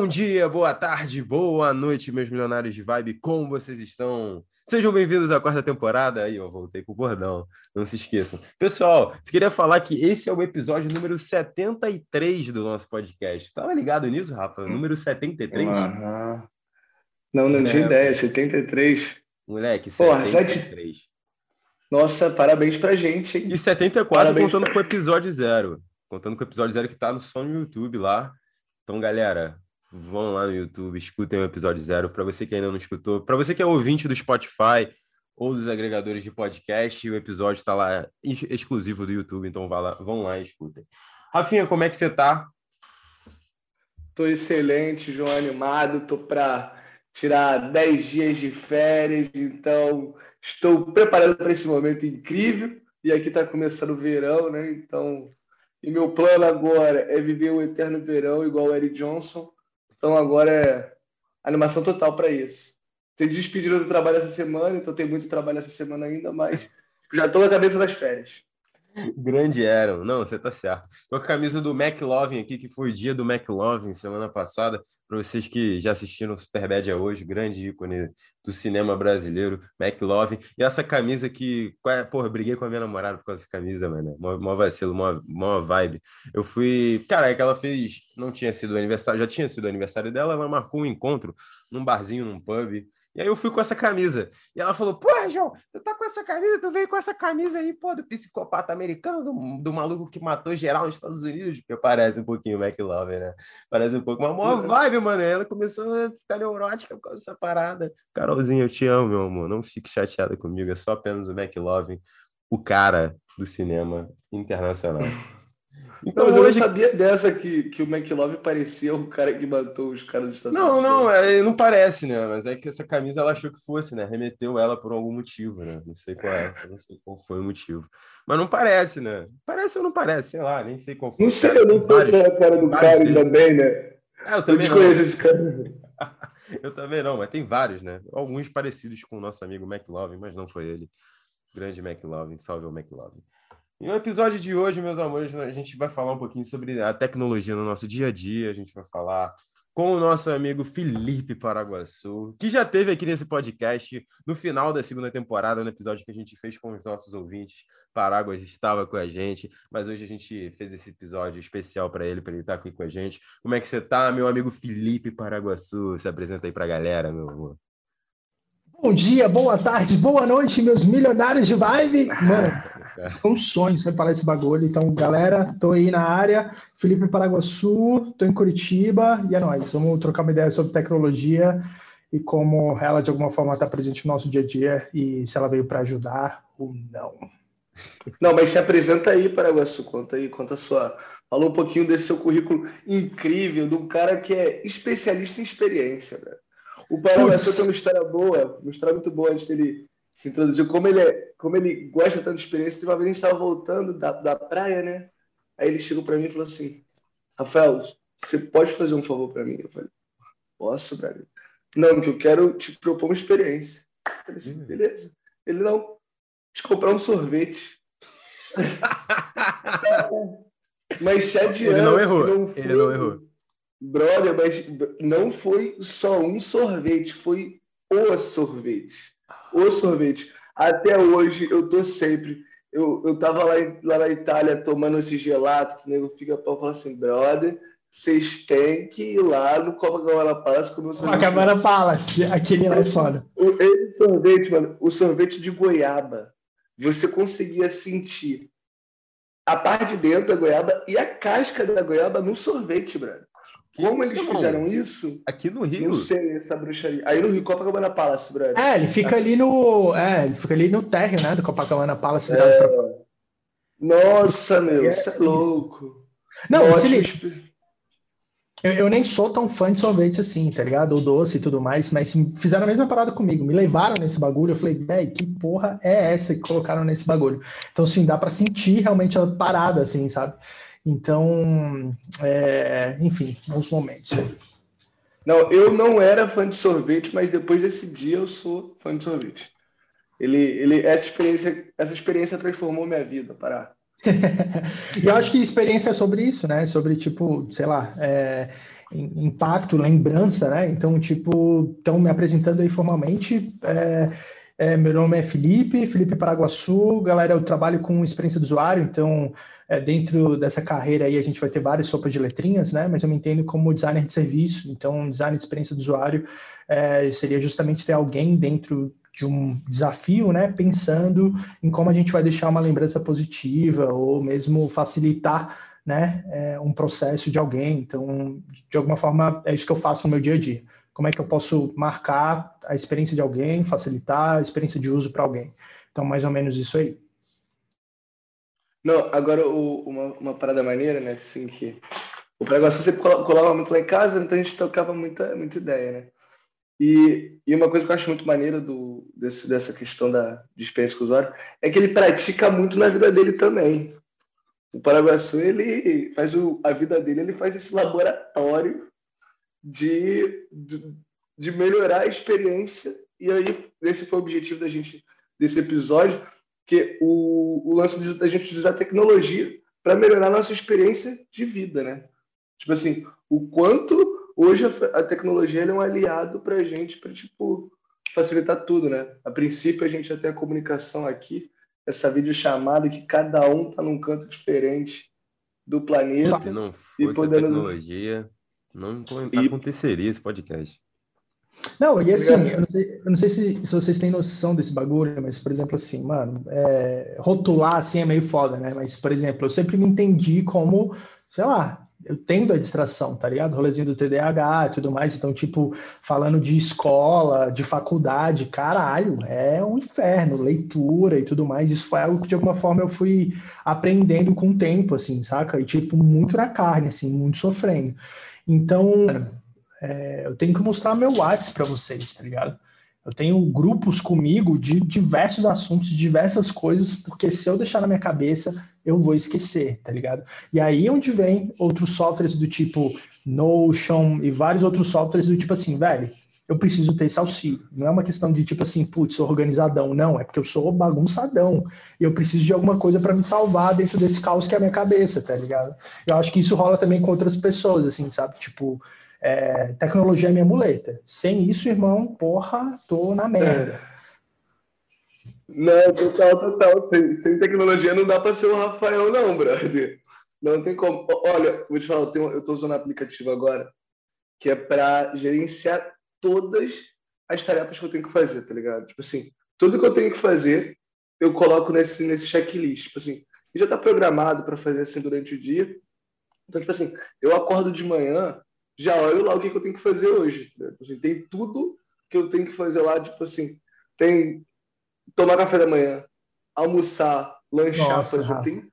Bom dia, boa tarde, boa noite, meus milionários de vibe, como vocês estão? Sejam bem-vindos à quarta temporada. Aí, eu voltei com o bordão, não se esqueçam. Pessoal, eu queria falar que esse é o episódio número 73 do nosso podcast. Tava ligado nisso, Rafa? Número 73? Uhum. Não, não tinha é, ideia, 73. Moleque, 73. Porra, Nossa, parabéns pra gente, hein? E 74 parabéns contando pra... com o episódio zero. Contando com o episódio zero que tá no som no YouTube lá. Então, galera, vão lá no YouTube, escutem o episódio zero. Para você que ainda não escutou, para você que é ouvinte do Spotify ou dos agregadores de podcast, o episódio está lá exclusivo do YouTube, então vá lá, vão lá e escutem. Rafinha, como é que você tá? Tô excelente, João, animado, tô para tirar 10 dias de férias, então estou preparado para esse momento incrível. E aqui está começando o verão, né? Então e meu plano agora é viver o eterno verão igual o Eric Johnson. Então agora é animação total para isso. Vocês despediram do trabalho essa semana, então tem muito trabalho essa semana ainda, mas já estou na cabeça das férias. Grande Aaron. Não, você tá certo. Tô com a camisa do McLovin aqui, que foi o dia do McLovin semana passada. Para vocês que já assistiram Superbad é hoje, grande ícone do cinema brasileiro, McLovin. E essa camisa que, porra, eu briguei com a minha namorada por causa dessa camisa, mano. Mó, mó vacilo, mó, mó vibe. Eu fui. Cara, é que ela fez. Não tinha sido aniversário, já tinha sido aniversário dela, ela marcou um encontro num barzinho, num pub. E aí eu fui com essa camisa. E ela falou: Pô, João, tu tá com essa camisa, tu veio com essa camisa aí, pô, do psicopata americano, do, do maluco que matou geral nos Estados Unidos, porque parece um pouquinho o McLovin, né? Parece um pouco, uma maior vibe, mano. Ela começou a ficar neurótica por causa dessa parada. Carolzinha, eu te amo, meu amor. Não fique chateada comigo, é só apenas o McLovin, o cara do cinema internacional. Então, mas hoje... eu não sabia dessa que, que o McLove parecia o cara que matou os caras do Estados Não, não, é, não parece, né? Mas é que essa camisa ela achou que fosse, né? Remeteu ela por algum motivo, né? Não sei qual é, não sei qual foi o motivo. Mas não parece, né? Parece ou não parece, sei lá, nem sei qual foi. Não sei, eu não sei qual é a cara do cara também, né? É, eu também eu não. esse cara. eu também não, mas tem vários, né? Alguns parecidos com o nosso amigo McLovin, mas não foi ele. Grande McLovin, salve o McLovin. E no episódio de hoje, meus amores, a gente vai falar um pouquinho sobre a tecnologia no nosso dia a dia. A gente vai falar com o nosso amigo Felipe Paraguaçu, que já teve aqui nesse podcast no final da segunda temporada, no episódio que a gente fez com os nossos ouvintes. Paraguas estava com a gente, mas hoje a gente fez esse episódio especial para ele, para ele estar aqui com a gente. Como é que você tá, meu amigo Felipe Paraguaçu? Se apresenta aí para a galera, meu amor. Bom dia, boa tarde, boa noite, meus milionários de vibe. Mano, foi um sonho você falar esse bagulho. Então, galera, tô aí na área. Felipe Paraguaçu, tô em Curitiba e é nóis. Vamos trocar uma ideia sobre tecnologia e como ela de alguma forma está presente no nosso dia a dia e se ela veio para ajudar ou não. Não, mas se apresenta aí, Paraguaçu, conta aí, conta a sua. Falou um pouquinho desse seu currículo incrível, de um cara que é especialista em experiência, velho. O Paraguaçu tem uma história boa, uma história muito boa antes dele se introduzir. Como ele, é, como ele gosta tanto de experiência, teve uma vez a gente estava voltando da, da praia, né? Aí ele chegou para mim e falou assim: Rafael, você pode fazer um favor para mim? Eu falei: Posso, Braga? Não, que eu quero te propor uma experiência. Eu falei assim: hum. beleza. Ele não, te comprar um sorvete. Mas chateando. Ele não errou. Não ele não errou. Brother, mas não foi só um sorvete, foi o sorvete. O sorvete. Até hoje eu tô sempre. Eu, eu tava lá, lá na Itália tomando esse gelato, que o nego fica pra falar assim, brother, vocês têm que ir lá no Copacabana Palace comer o sorvete. Copacabana Palace, aquele lá é foda. O, esse sorvete, mano, o sorvete de goiaba, você conseguia sentir a parte de dentro da goiaba e a casca da goiaba no sorvete, brother. Como eles fizeram isso? Aqui no Rio? Não sei essa bruxaria. Aí no Rio, Copacabana Palace, brother. É, ele fica ali no. É, ele fica ali no térreo, né? Do Copacabana Palace. É... Pra... Nossa, meu, é, é louco. Não, se liga. Eu, eu, nem sou tão fã de sorvete assim, tá ligado? O doce e tudo mais, mas sim, fizeram a mesma parada comigo. Me levaram nesse bagulho. Eu falei, véi, que porra é essa que colocaram nesse bagulho? Então, sim, dá para sentir realmente a parada, assim, sabe? Então, é, enfim, bons momentos. Não, eu não era fã de sorvete, mas depois desse dia eu sou fã de sorvete. Ele, ele, essa experiência, essa experiência transformou minha vida, para. e eu acho que experiência é sobre isso, né? Sobre, tipo, sei lá, é, impacto, lembrança, né? Então, tipo, estão me apresentando aí formalmente. É, é, meu nome é Felipe, Felipe Paraguaçu. Galera, eu trabalho com experiência do usuário, então, é, dentro dessa carreira aí, a gente vai ter várias sopas de letrinhas, né? Mas eu me entendo como designer de serviço, então, design de experiência do usuário é, seria justamente ter alguém dentro de um desafio, né, pensando em como a gente vai deixar uma lembrança positiva ou mesmo facilitar, né, é, um processo de alguém. Então, de alguma forma, é isso que eu faço no meu dia a dia. Como é que eu posso marcar a experiência de alguém, facilitar a experiência de uso para alguém? Então, mais ou menos isso aí. Não, agora o, uma, uma parada maneira, né, assim, que o Pregação sempre colava muito lá em casa, então a gente tocava muita, muita ideia, né? E, e uma coisa que eu acho muito maneira do, desse, dessa questão da, de experiência com o usuário é que ele pratica muito na vida dele também. O Paraguaçu, ele faz o, a vida dele, ele faz esse laboratório de, de, de melhorar a experiência. E aí, esse foi o objetivo da gente, desse episódio, que o, o lance da gente usar a tecnologia para melhorar a nossa experiência de vida, né? Tipo assim, o quanto hoje a, tecnologia é um aliado para a gente, para tipo, facilitar tudo, né? A princípio, a gente já tem a comunicação aqui, essa videochamada que cada um está num canto diferente do planeta. Se não fosse podendo... a tecnologia, não e... aconteceria esse podcast. Não, e assim, eu não sei, eu não sei se, se, vocês têm noção desse bagulho, mas, por exemplo, assim, mano, é, rotular assim é meio foda, né? Mas, por exemplo, eu sempre me entendi como, sei lá, eu tendo a distração, tá ligado? Rolezinho do TDAH e tudo mais. Então, tipo, falando de escola, de faculdade, caralho, é um inferno, leitura e tudo mais. Isso foi algo que, de alguma forma, eu fui aprendendo com o tempo, assim, saca? E, tipo, muito na carne, assim, muito sofrendo. Então, é, eu tenho que mostrar meu WhatsApp para vocês, tá ligado? Eu tenho grupos comigo de diversos assuntos, diversas coisas, porque se eu deixar na minha cabeça, eu vou esquecer, tá ligado? E aí é onde vem outros softwares do tipo Notion e vários outros softwares do tipo assim, velho, eu preciso ter esse auxílio. Não é uma questão de tipo assim, putz, sou organizadão. Não, é porque eu sou bagunçadão. E eu preciso de alguma coisa para me salvar dentro desse caos que é a minha cabeça, tá ligado? Eu acho que isso rola também com outras pessoas, assim, sabe? Tipo, é, tecnologia é minha muleta. Sem isso, irmão, porra, tô na merda. Não, total, total. Sem, sem tecnologia não dá para ser o Rafael, não, brother. Não tem como. Olha, vou te falar, eu, eu tô usando um aplicativo agora que é para gerenciar todas as tarefas que eu tenho que fazer, tá ligado? Tipo assim, tudo que eu tenho que fazer, eu coloco nesse, nesse checklist. Tipo assim, já está programado para fazer assim durante o dia. Então, tipo assim, eu acordo de manhã, já olho lá o que, eu tenho que fazer hoje. Né? Assim, tem tudo que eu tenho que fazer lá, tipo assim, tem tomar café da manhã, almoçar, lanchar, Nossa, fazer. Tem,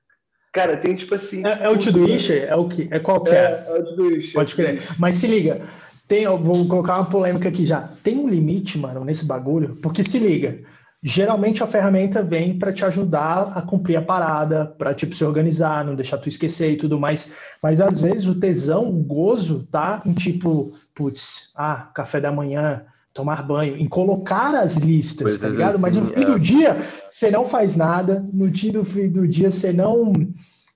cara, tem tipo assim. É, é o Todoist? É o que? É qualquer. É, é o Todoist. Pode crer. Mas se liga, tem, vou colocar uma polêmica aqui já. Tem um limite, mano, nesse bagulho? Porque se liga. Geralmente a ferramenta vem para te ajudar a cumprir a parada, para tipo se organizar, não deixar tu esquecer e tudo mais. Mas às vezes o tesão, o gozo tá em tipo, putz, ah, café da manhã, tomar banho, em colocar as listas, Coisas tá ligado? Assim, Mas no fim é. do dia você não faz nada, no dia do fim do dia você não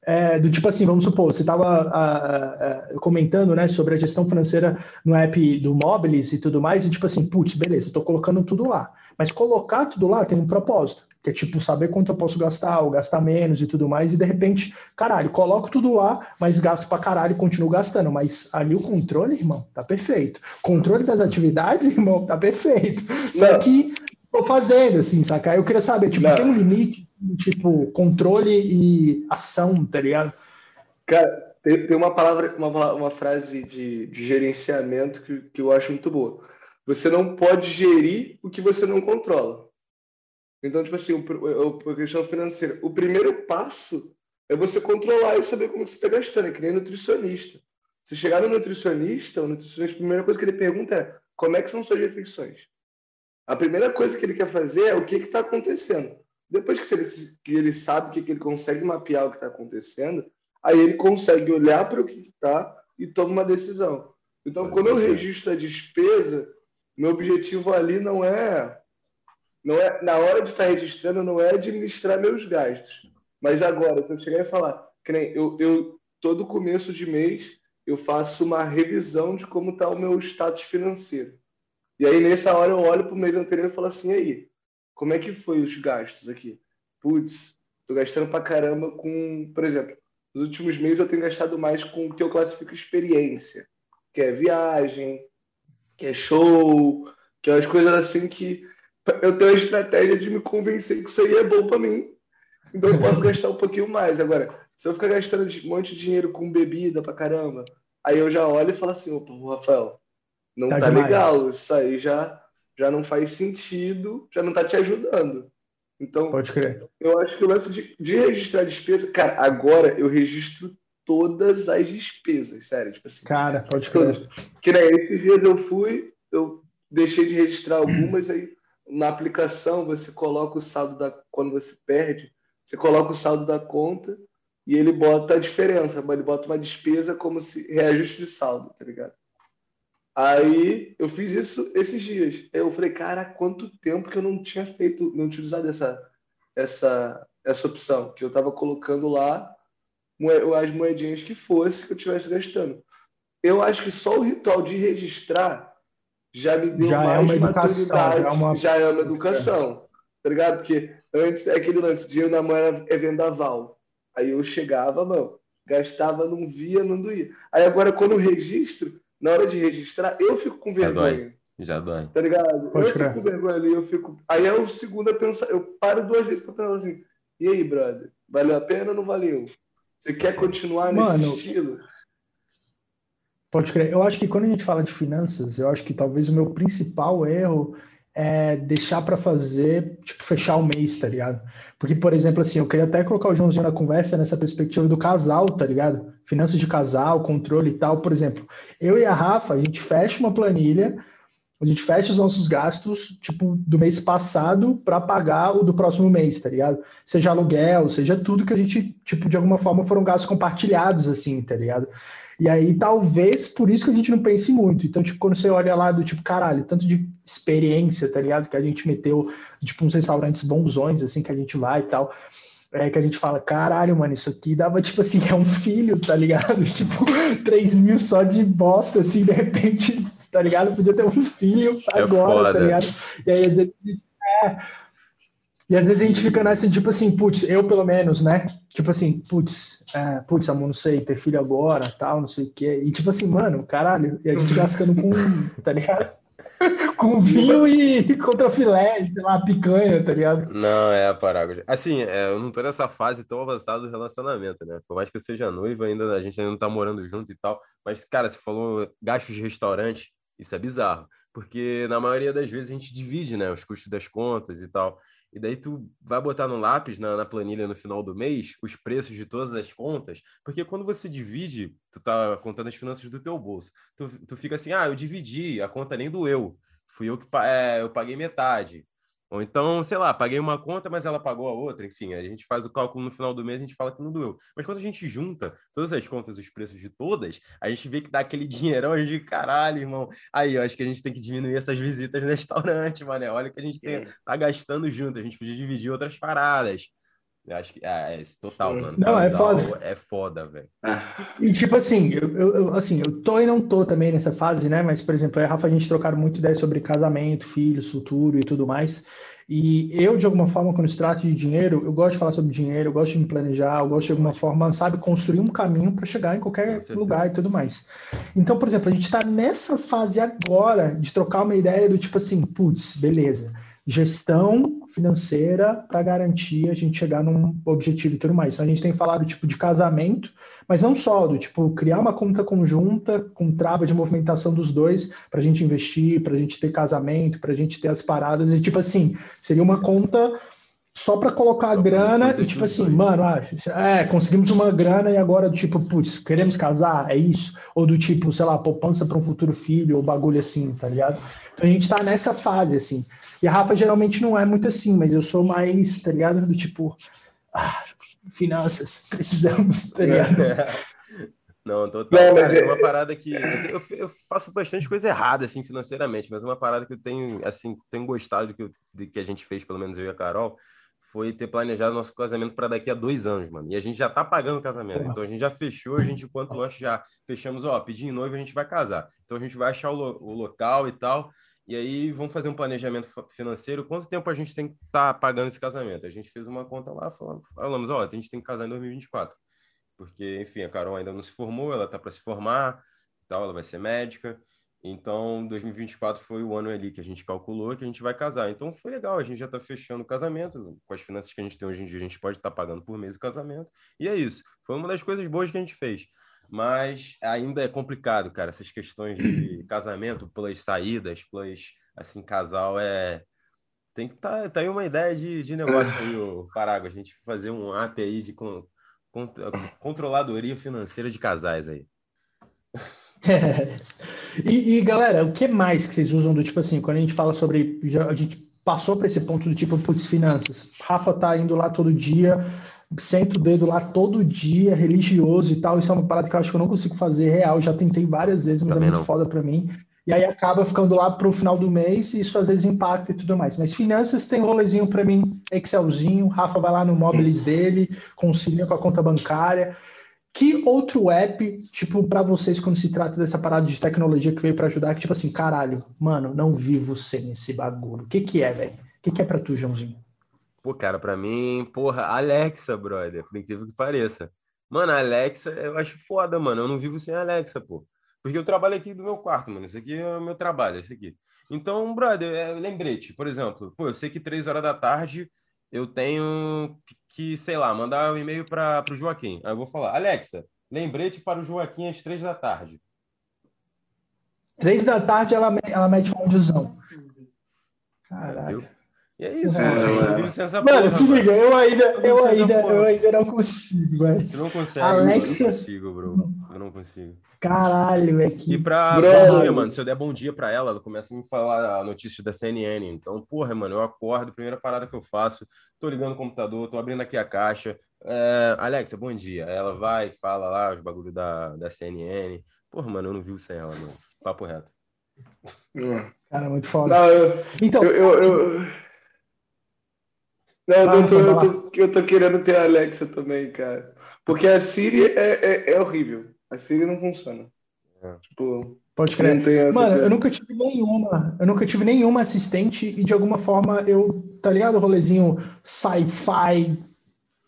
é, do tipo assim, vamos supor, você estava comentando né, sobre a gestão financeira no app do Mobilis e tudo mais, e tipo assim, putz, beleza, estou colocando tudo lá. Mas colocar tudo lá tem um propósito, que é tipo saber quanto eu posso gastar, ou gastar menos e tudo mais, e de repente, caralho, coloco tudo lá, mas gasto pra caralho e continuo gastando. Mas ali o controle, irmão, tá perfeito. Controle das atividades, irmão, tá perfeito. Só que tô fazendo, assim, saca? Eu queria saber, tipo, Não. tem um limite, tipo, controle e ação, tá ligado? Cara, tem, tem uma palavra, uma, uma frase de, de gerenciamento que, que eu acho muito boa você não pode gerir o que você não controla. Então, tipo assim, a questão financeira, o primeiro passo é você controlar e saber como você está gastando, é que nem nutricionista. Se chegar no nutricionista, o nutricionista, a primeira coisa que ele pergunta é como é que são suas refeições? A primeira coisa que ele quer fazer é o que está acontecendo. Depois que ele, que ele sabe o que, que ele consegue mapear o que está acontecendo, aí ele consegue olhar para o que está e toma uma decisão. Então, quando eu registro a despesa, meu objetivo ali não é não é na hora de estar registrando não é administrar meus gastos Mas agora, se eu chegar e falar, eu, eu todo começo de mês eu faço uma revisão de como está o meu status financeiro. E aí, nessa hora, eu olho para o mês anterior e falo assim: aí, como é que foi os gastos aqui? Putz, tô gastando pra caramba com, por exemplo, nos últimos meses eu tenho gastado mais com o que eu classifico experiência, que é viagem, que é show, que é as coisas assim que eu tenho a estratégia de me convencer que isso aí é bom para mim. Então eu posso gastar um pouquinho mais. Agora, se eu ficar gastando um monte de dinheiro com bebida pra caramba, aí eu já olho e falo assim, opa, Rafael, não tá, tá legal, isso aí já, já não faz sentido, já não tá te ajudando. Então, Pode crer. eu acho que o lance de, de registrar despesa, cara, agora eu registro todas as despesas, sério. Tipo assim, cara, pode crer. Todas. Que nem esses dias eu fui, eu deixei de registrar algumas, aí na aplicação você coloca o saldo da. Quando você perde, você coloca o saldo da conta e ele bota a diferença, ele bota uma despesa como se reajuste de saldo, tá ligado? Aí eu fiz isso esses dias. Eu falei, cara, quanto tempo que eu não tinha feito, não tinha usado essa, essa, essa opção, que eu tava colocando lá as moedinhas que fosse que eu estivesse gastando. Eu acho que só o ritual de registrar já me deu já mais é uma educação, já é uma... já é uma educação, tá ligado? Porque antes é aquele lance, dinheiro na mão é vendaval. Aí eu chegava, mano, gastava, não via, não doía. Aí agora, quando eu registro, na hora de registrar, eu fico com vergonha. Já dói. Tá ligado? Pode eu fico com vergonha ali, eu fico. Aí é o segundo a pensar, eu paro duas vezes pra pensar assim, e aí, brother, valeu a pena ou não valeu? Você quer continuar nesse Mano, estilo? Pode crer. Eu acho que quando a gente fala de finanças, eu acho que talvez o meu principal erro é deixar para fazer, tipo, fechar o mês, tá ligado? Porque, por exemplo, assim, eu queria até colocar o Joãozinho na conversa nessa perspectiva do casal, tá ligado? Finanças de casal, controle e tal. Por exemplo, eu e a Rafa, a gente fecha uma planilha, a gente fecha os nossos gastos, tipo, do mês passado para pagar o do próximo mês, tá ligado? Seja aluguel, seja tudo que a gente, tipo, de alguma forma foram gastos compartilhados, assim, tá ligado? E aí, talvez por isso que a gente não pense muito. Então, tipo, quando você olha lá do tipo, caralho, tanto de experiência, tá ligado? Que a gente meteu, tipo, uns restaurantes bonzões, assim, que a gente vai e tal. É que a gente fala, caralho, mano, isso aqui dava, tipo assim, é um filho, tá ligado? Tipo, 3 mil só de bosta, assim, de repente, tá ligado? Podia ter um filho é agora, tá ligado? E aí, às vezes, é, e às vezes a gente fica nessa, tipo assim, putz, eu pelo menos, né? Tipo assim, putz, é, putz, amor, não sei, ter filho agora, tal, não sei o quê. E tipo assim, mano, caralho, e a gente gastando com, tá ligado? com vinho e contra filé, sei lá, picanha, tá ligado? Não, é a parábola. Assim, é, eu não tô nessa fase tão avançada do relacionamento, né? Por mais que eu seja noiva, ainda a gente ainda não tá morando junto e tal. Mas, cara, você falou gastos de restaurante, isso é bizarro. Porque na maioria das vezes a gente divide, né? Os custos das contas e tal. E daí tu vai botar no lápis, na, na, planilha no final do mês, os preços de todas as contas, porque quando você divide, tu tá contando as finanças do teu bolso. Tu, tu fica assim, ah, eu dividi, a conta nem doeu. Fui eu que é, eu paguei metade. Ou então, sei lá, paguei uma conta, mas ela pagou a outra. Enfim, a gente faz o cálculo no final do mês, a gente fala que não doeu. Mas quando a gente junta todas as contas, os preços de todas, a gente vê que dá aquele dinheirão, a gente, caralho, irmão. Aí, eu acho que a gente tem que diminuir essas visitas no restaurante, mané. Olha o que a gente tem, tá gastando junto. A gente podia dividir outras paradas. Eu acho que é, é total, Sim. mano. Não, é foda. É foda, velho. E tipo assim, eu, eu, assim, eu tô e não tô também nessa fase, né? Mas, por exemplo, eu e a Rafa, a gente trocaram muito ideia sobre casamento, filhos, futuro e tudo mais. E eu, de alguma forma, quando se trata de dinheiro, eu gosto de falar sobre dinheiro, eu gosto de me planejar, eu gosto de alguma forma, sabe, construir um caminho para chegar em qualquer lugar e tudo mais. Então, por exemplo, a gente está nessa fase agora de trocar uma ideia do tipo assim, putz, beleza gestão financeira para garantir a gente chegar num objetivo e tudo mais. Então a gente tem falado tipo de casamento, mas não só do tipo criar uma conta conjunta com trava de movimentação dos dois para a gente investir, para a gente ter casamento, para a gente ter as paradas e tipo assim seria uma conta só para colocar a grana e tipo assim, mano, ah, é, conseguimos uma grana e agora do tipo, putz, queremos casar, é isso? Ou do tipo, sei lá, poupança para um futuro filho ou bagulho assim, tá ligado? Então a gente tá nessa fase assim. E a Rafa geralmente não é muito assim, mas eu sou mais, tá ligado? Do tipo, ah, finanças, precisamos, tá ligado? Não, total. Não, cara, é uma parada que eu, eu, faço bastante coisa errada assim financeiramente, mas uma parada que eu tenho assim, tenho gostado que, eu, de, que a gente fez, pelo menos eu e a Carol, foi ter planejado nosso casamento para daqui a dois anos, mano. E a gente já tá pagando o casamento. Então a gente já fechou, a gente, quanto antes, já fechamos, ó, pedir em noivo, a gente vai casar. Então a gente vai achar o, lo o local e tal. E aí vamos fazer um planejamento financeiro. Quanto tempo a gente tem que estar tá pagando esse casamento? A gente fez uma conta lá, falamos, falamos ó, a gente tem que casar em 2024. Porque, enfim, a Carol ainda não se formou, ela tá para se formar, tal, ela vai ser médica. Então, 2024 foi o ano ali que a gente calculou que a gente vai casar. Então, foi legal, a gente já está fechando o casamento. Com as finanças que a gente tem hoje em dia, a gente pode estar tá pagando por mês o casamento. E é isso. Foi uma das coisas boas que a gente fez. Mas ainda é complicado, cara, essas questões de casamento, plus saídas, plus, assim, casal é... Tem que estar... Tá, tá aí uma ideia de, de negócio aí, o Parago. A gente fazer um app aí de con, con, controladoria financeira de casais aí. E, e, galera, o que mais que vocês usam do tipo assim, quando a gente fala sobre. Já, a gente passou para esse ponto do tipo, putz, finanças. Rafa tá indo lá todo dia, senta o dedo lá todo dia, religioso e tal. Isso é uma parada que eu acho que eu não consigo fazer real. Já tentei várias vezes, mas Também é muito não. foda para mim. E aí acaba ficando lá para o final do mês e isso às vezes impacta e tudo mais. Mas finanças tem um rolezinho para mim, Excelzinho. Rafa vai lá no Mobiles dele, concilia com a conta bancária. Que outro app, tipo, para vocês, quando se trata dessa parada de tecnologia que veio para ajudar, que tipo assim, caralho, mano, não vivo sem esse bagulho. O que que é, velho? O que que é pra tu, Joãozinho? Pô, cara, pra mim, porra, Alexa, brother, por incrível que pareça. Mano, Alexa, eu acho foda, mano. Eu não vivo sem Alexa, pô. Porque eu trabalho aqui do meu quarto, mano. Esse aqui é o meu trabalho, esse aqui. Então, brother, é lembrete. Por exemplo, pô, eu sei que três horas da tarde eu tenho que, sei lá, mandar um e-mail para o Joaquim. Aí eu vou falar, Alexa, lembrete para o Joaquim às três da tarde. Três da tarde ela, ela mete uma onduzão. Caralho. E é isso, é, mano. mano, porra, se liga, eu ainda, eu ainda, eu ainda não consigo, velho. Tu não consegue, Alexa... eu não consigo, bro. Eu não consigo. Caralho, é que. E pra bom dia, mano. Se eu der bom dia pra ela, ela começa a me falar a notícia da CNN. Então, porra, mano, eu acordo, primeira parada que eu faço, tô ligando o computador, tô abrindo aqui a caixa. É, Alexa, bom dia. Ela vai, fala lá os bagulhos da, da CNN. Porra, mano, eu não vivo sem ela, mano. Papo reto. Cara, muito foda. Não, eu, então, eu, eu, eu... Não, ah, eu, tô, eu, tô, eu tô querendo ter a Alexa também, cara. Porque a Siri é, é, é horrível. A Siri não funciona. É. Tipo, Pode crer. Mano, eu nunca tive nenhuma. Eu nunca tive nenhuma assistente e de alguma forma eu, tá ligado? O rolezinho sci-fi,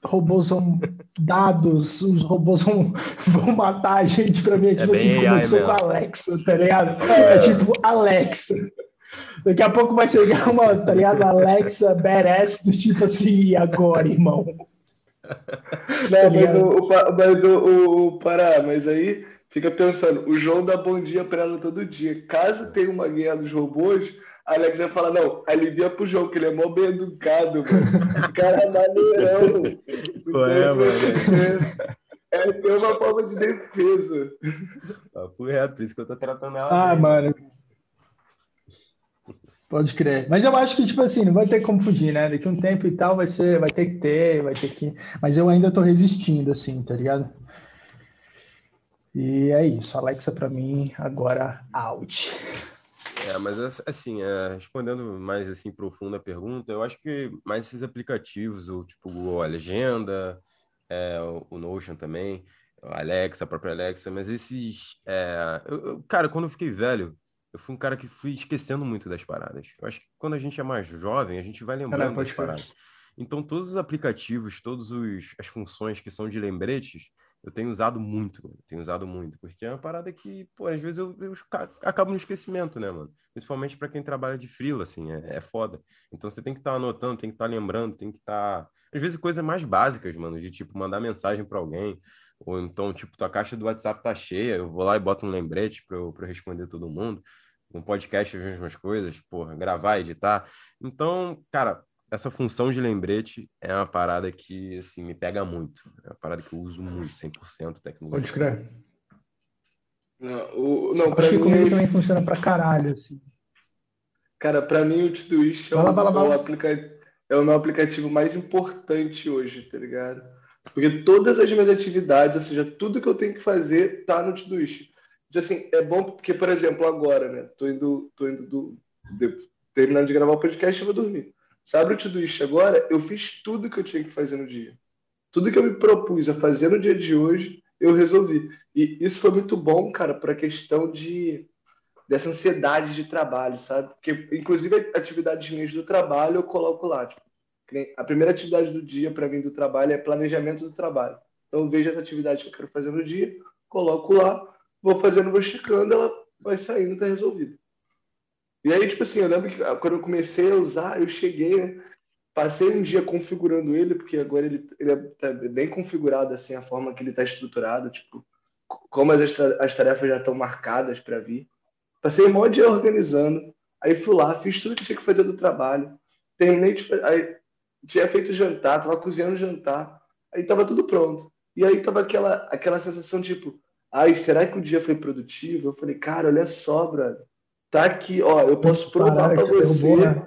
robôs são dados, os robôs vão, vão matar a gente pra mim. É tipo é assim, começou com a Alexa, tá ligado? É. é tipo Alexa. Daqui a pouco vai chegar uma, tá ligado? Alexa badass do tipo assim, e agora, irmão? Não, mas, o, mas o, o, o Pará, mas aí fica pensando, o João dá bom dia pra ela todo dia. Caso tenha uma guerra dos robôs, a Alex vai falar, não, alivia pro João, que ele é mó bem educado, mano. O cara é maneirão. Ué, mano. É, ter uma forma de defesa. Papo reto, por isso que eu tô tratando ela. Ah, bem. mano. Pode crer. Mas eu acho que, tipo assim, não vai ter como fugir, né? Daqui um tempo e tal vai ser, vai ter que ter, vai ter que. Mas eu ainda tô resistindo, assim, tá ligado? E é isso. Alexa, para mim, agora out. É, mas assim, é, respondendo mais assim profunda a pergunta, eu acho que mais esses aplicativos, o tipo Google Legenda, é, o Notion também, a Alexa, a própria Alexa, mas esses, é, eu, cara, quando eu fiquei velho, eu fui um cara que fui esquecendo muito das paradas. Eu acho que quando a gente é mais jovem, a gente vai lembrando das paradas. Então, todos os aplicativos, todas as funções que são de lembretes, eu tenho usado muito, mano. tenho usado muito, porque é uma parada que, pô, às vezes eu, eu acabo no esquecimento, né, mano? Principalmente para quem trabalha de frila, assim, é, é foda. Então você tem que estar tá anotando, tem que estar tá lembrando, tem que estar. Tá... Às vezes coisas mais básicas, mano, de tipo mandar mensagem para alguém, ou então, tipo, tua caixa do WhatsApp tá cheia, eu vou lá e boto um lembrete para eu, pra eu responder todo mundo um podcast as mesmas coisas, porra, gravar, editar. Então, cara, essa função de lembrete é uma parada que, assim, me pega muito. É uma parada que eu uso muito, 100% tecnologia. Pode crer. Não, o, não Acho que comigo é... também funciona pra caralho, assim. Cara, pra mim o Todoist é, é, é o meu aplicativo mais importante hoje, tá ligado? Porque todas as minhas atividades, ou seja, tudo que eu tenho que fazer tá no Todoist assim, é bom porque, por exemplo, agora, né? Tô indo, tô indo do, de, terminando de gravar o podcast e vou dormir. Abre o Todoist agora, eu fiz tudo que eu tinha que fazer no dia. Tudo que eu me propus a fazer no dia de hoje, eu resolvi. E isso foi muito bom, cara, para a questão de dessa ansiedade de trabalho, sabe? Porque, inclusive, atividades minhas do trabalho eu coloco lá. Tipo, a primeira atividade do dia para mim do trabalho é planejamento do trabalho. Então, eu vejo essa atividade que eu quero fazer no dia, coloco lá, vou fazendo, vou esticando, ela vai saindo, tá resolvido. E aí, tipo assim, eu lembro que quando eu comecei a usar, eu cheguei, né? Passei um dia configurando ele, porque agora ele, ele é tá bem configurado, assim, a forma que ele está estruturado, tipo, como as, as tarefas já estão marcadas para vir. Passei um monte dia organizando, aí fui lá, fiz tudo que tinha que fazer do trabalho, terminei de aí tinha feito jantar, tava cozinhando jantar, aí tava tudo pronto. E aí tava aquela, aquela sensação, tipo, ai, será que o dia foi produtivo? Eu falei, cara, olha só, brother, tá aqui, ó, eu posso provar para você... Derrubou, né?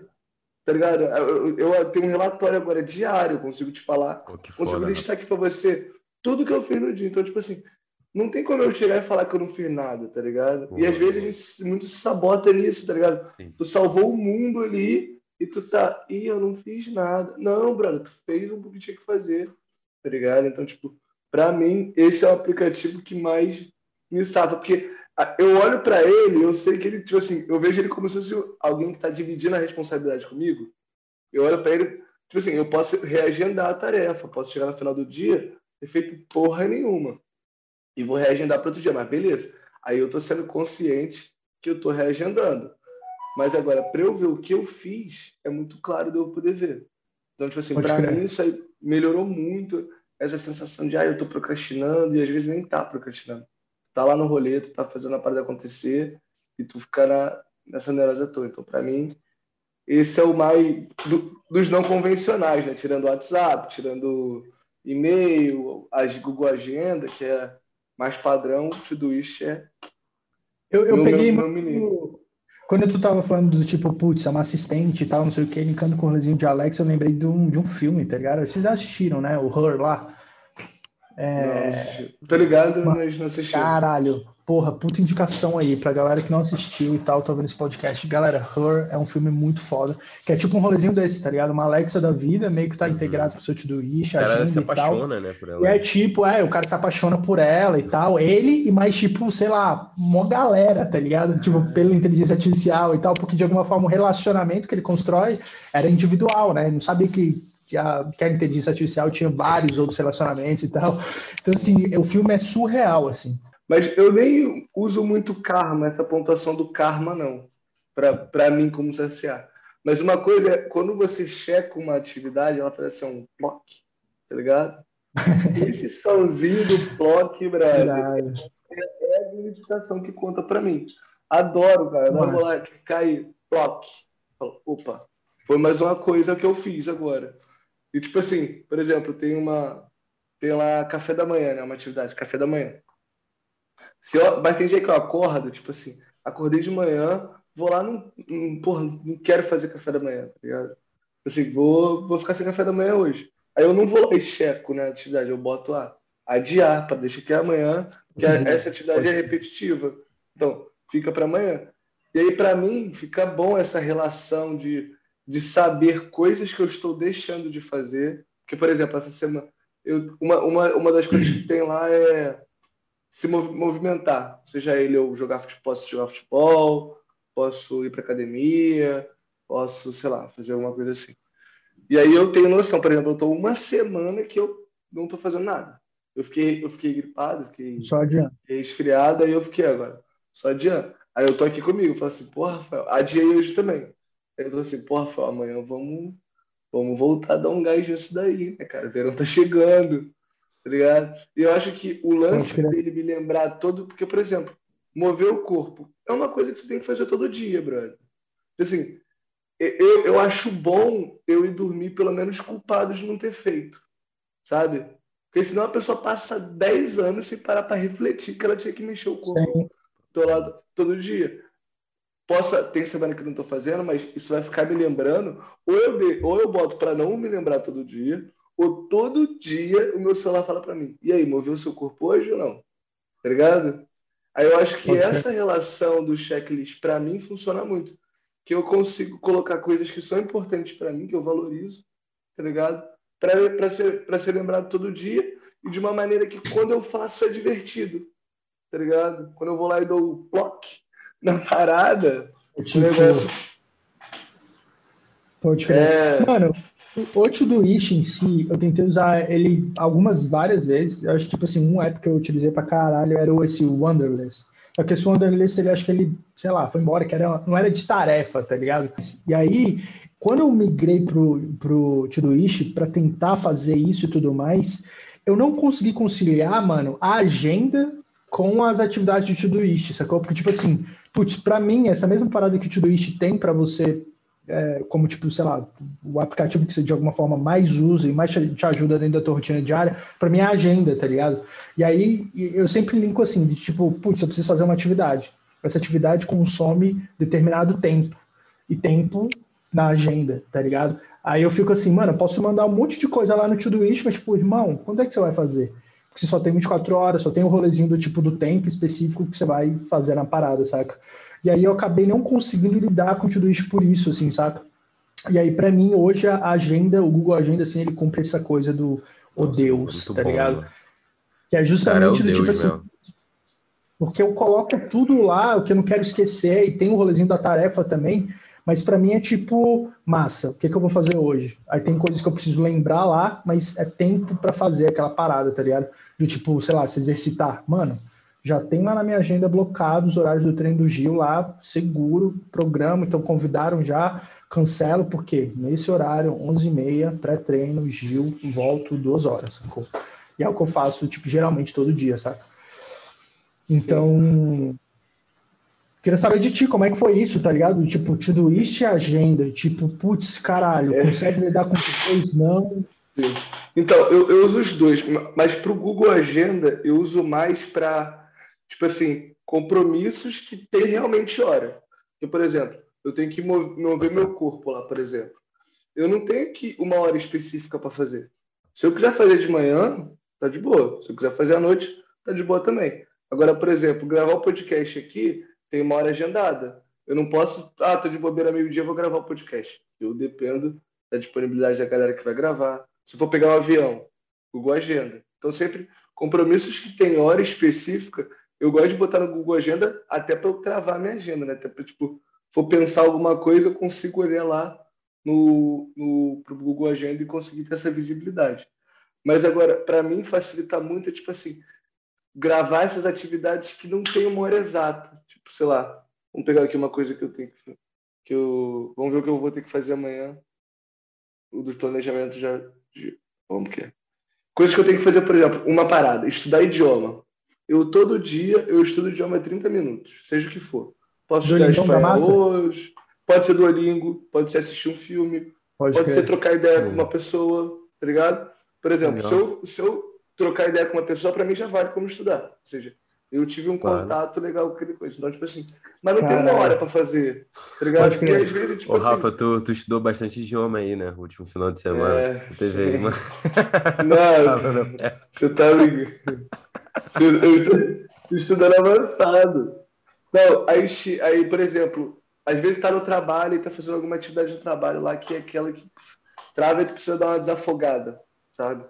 tá ligado? Eu, eu, eu, tenho um relatório agora diário, consigo te falar, oh, consigo foda, listar aqui para você tudo que eu fiz no dia. Então, tipo assim, não tem como eu chegar e falar que eu não fiz nada, tá ligado? e às vezes a gente muito se sabota nisso, tá ligado? Sim. Tu salvou o mundo ali e tu tá, e eu não fiz nada. Não, brother, tu fez um pouco que tinha que fazer, tá ligado? Então, tipo, para mim, esse é o aplicativo que mais me salva, porque eu olho para ele, eu sei que ele, tipo assim, eu vejo ele como se fosse alguém que está dividindo a responsabilidade comigo. Eu olho para ele, tipo assim, eu posso reagendar a tarefa, posso chegar no final do dia ter feito porra nenhuma e vou reagendar para outro dia, mas beleza. Aí eu tô sendo consciente que eu tô reagendando. Mas agora, para eu ver o que eu fiz, é muito claro de eu poder ver. Então, tipo assim, para mim isso aí melhorou muito essa sensação de, ah, eu tô procrastinando e às vezes nem tá procrastinando tá lá no rolê, tu tá fazendo a parada acontecer e tu fica na, nessa neurose toda. Então, para mim, esse é o mais do, dos não convencionais, né? Tirando o WhatsApp, tirando e-mail, as Google Agenda, que é mais padrão, tudo isso é. Eu, eu peguei meu, meu Quando tu tava falando do tipo, putz, é uma assistente e tal, não sei o que, linkando com o rolezinho de Alex, eu lembrei de um, de um filme, tá ligado? Vocês já assistiram, né? O Her lá. É... Não, Tô ligado, mas não assisti. Caralho, porra, puta indicação aí pra galera que não assistiu e tal, tá vendo esse podcast. Galera, Her é um filme muito foda, que é tipo um rolezinho desse, tá ligado? Uma Alexa da vida, meio que tá uhum. integrado pro seu Todoist, a agenda se apaixona, e tal. né, por ela. E é tipo, é, o cara se apaixona por ela e tal, ele e mais tipo, sei lá, uma galera, tá ligado? Tipo, pela inteligência artificial e tal, porque de alguma forma o relacionamento que ele constrói era individual, né? Ele não sabia que que a, que a inteligência artificial tinha vários outros relacionamentos e tal. Então, assim, o filme é surreal, assim. Mas eu nem uso muito karma, essa pontuação do karma, não, para mim como CSA. Mas uma coisa é, quando você checa uma atividade, ela parece um block, tá ligado? Esse somzinho do block, brother, é, é a meditação que conta para mim. Adoro, cara. Vamos lá, cai, block. Opa, foi mais uma coisa que eu fiz agora. E tipo assim, por exemplo, tem uma tem lá café da manhã, né, uma atividade, café da manhã. Se eu, mas tem dia que eu acordo, tipo assim, acordei de manhã, vou lá, não, não, porra, não quero fazer café da manhã, tá ligado? Assim, vou, vou ficar sem café da manhã hoje. Aí eu não vou lá e checo né, a atividade, eu boto lá, adiar, para deixar que amanhã, que uhum. essa atividade é repetitiva. Então, fica para amanhã. E aí, para mim, fica bom essa relação de de saber coisas que eu estou deixando de fazer. Que, por exemplo, essa semana, eu, uma, uma, uma das coisas que tem lá é se movimentar. Seja ele eu jogar futebol, posso jogar futebol, posso ir para academia, posso, sei lá, fazer alguma coisa assim. E aí eu tenho noção, por exemplo, eu estou uma semana que eu não estou fazendo nada. Eu fiquei, eu fiquei gripado, fiquei, só fiquei esfriado, aí eu fiquei agora, só adiante. Aí eu tô aqui comigo, falo assim, porra, Rafael, adiei hoje também. Eu tô assim, porra, Rafael, amanhã vamos, vamos voltar a dar um gás nisso daí, né, cara? O verão tá chegando, tá ligado? E eu acho que o lance dele me lembrar todo, porque, por exemplo, mover o corpo é uma coisa que você tem que fazer todo dia, brother. Assim, eu, eu acho bom eu ir dormir pelo menos culpado de não ter feito, sabe? Porque senão a pessoa passa 10 anos sem parar para refletir que ela tinha que mexer o corpo do lado todo dia possa tem semana que não estou fazendo, mas isso vai ficar me lembrando. Ou eu, de, ou eu boto para não me lembrar todo dia, ou todo dia o meu celular fala para mim: e aí, moveu o seu corpo hoje ou não? Tá ligado? Aí eu acho que Pode essa ser. relação do checklist para mim funciona muito, que eu consigo colocar coisas que são importantes para mim, que eu valorizo, tá ligado? Para ser, ser lembrado todo dia e de uma maneira que quando eu faço é divertido, tá ligado? Quando eu vou lá e dou o ploc na parada, tipo, o negócio. Pode é... Mano, o Todoist em si, eu tentei usar ele algumas, várias vezes. Eu acho, tipo assim, um app que eu utilizei pra caralho era esse Wonderless. Só que esse Wonderless, ele acho que ele, sei lá, foi embora, que era, não era de tarefa, tá ligado? E aí, quando eu migrei pro, pro Todoist para tentar fazer isso e tudo mais, eu não consegui conciliar, mano, a agenda com as atividades de Todoist, sacou? Porque, tipo assim, putz, pra mim, essa mesma parada que o Todoist tem para você é, como, tipo, sei lá, o aplicativo que você de alguma forma mais usa e mais te, ajuda dentro da tua rotina diária, para mim é a agenda, tá ligado? E aí eu sempre linko assim, de tipo, putz, eu preciso fazer uma atividade. Essa atividade consome determinado tempo. E tempo na agenda, tá ligado? Aí eu fico assim, mano, eu posso mandar um monte de coisa lá no Todoist, mas, tipo, irmão, quando é que você vai fazer? Porque você só tem 24 horas, só tem o um rolezinho do tipo do tempo específico que você vai fazer na parada, saca? E aí eu acabei não conseguindo lidar com tudo isso por isso, assim, saca? E aí, para mim, hoje a agenda, o Google Agenda, assim, ele cumpre essa coisa do o Deus, tá bom, ligado? Mano. Que é justamente Cara, é do Deus, tipo assim. Porque eu coloco tudo lá, o que eu não quero esquecer, e tem o rolezinho da tarefa também, mas para mim é tipo, massa, o que, que eu vou fazer hoje? Aí tem coisas que eu preciso lembrar lá, mas é tempo para fazer aquela parada, tá ligado? Do tipo, sei lá, se exercitar. Mano, já tem lá na minha agenda blocado os horários do treino do Gil lá, seguro, programa, então convidaram já, cancelo, porque nesse horário, 11h30, pré-treino, Gil, volto duas horas, sacou? E é o que eu faço, tipo, geralmente todo dia, sabe? Então, Sim. Queria saber de ti, como é que foi isso, tá ligado? Tipo, tudo isso e agenda, tipo, putz, caralho, é. consegue lidar com vocês? Não. Então, eu, eu uso os dois, mas para o Google Agenda eu uso mais para tipo assim, compromissos que tem realmente hora. Eu, por exemplo, eu tenho que mover meu corpo lá, por exemplo. Eu não tenho que uma hora específica para fazer. Se eu quiser fazer de manhã, tá de boa. Se eu quiser fazer à noite, tá de boa também. Agora, por exemplo, gravar o podcast aqui tem uma hora agendada. Eu não posso, ah, tô de bobeira meio-dia, vou gravar o podcast. Eu dependo da disponibilidade da galera que vai gravar. Se for pegar um avião, Google Agenda. Então, sempre compromissos que tem hora específica eu gosto de botar no Google Agenda até para eu travar minha agenda, né? Até para, tipo, for pensar alguma coisa, eu consigo olhar lá no, no pro Google Agenda e conseguir ter essa visibilidade. Mas agora, para mim, facilita muito, tipo assim, gravar essas atividades que não tem uma hora exata. Sei lá, vamos pegar aqui uma coisa que eu tenho que. que eu, vamos ver o que eu vou ter que fazer amanhã. O dos planejamentos já. De, vamos que é. Coisas que eu tenho que fazer, por exemplo, uma parada, estudar idioma. Eu todo dia eu estudo idioma 30 minutos, seja o que for. Posso estudar espanhol hoje, pode ser Duolingo, pode ser assistir um filme, pode, pode ser trocar ideia com uma pessoa, tá ligado? Por exemplo, se eu, se eu trocar ideia com uma pessoa, para mim já vale como estudar. Ou seja, eu tive um claro. contato legal com aquele coisa. Então, tipo assim, mas não Caralho. tem uma hora para fazer, tá ligado? Porque às vezes, tipo Ô, assim... Rafa, tu, tu estudou bastante idioma aí, né? O último final de semana. É, teve uma... Não, você tá ligado. Eu estou estudando avançado. Não, aí, aí, por exemplo, às vezes está no trabalho e está fazendo alguma atividade no trabalho lá que é aquela que trava e tu precisa dar uma desafogada, sabe?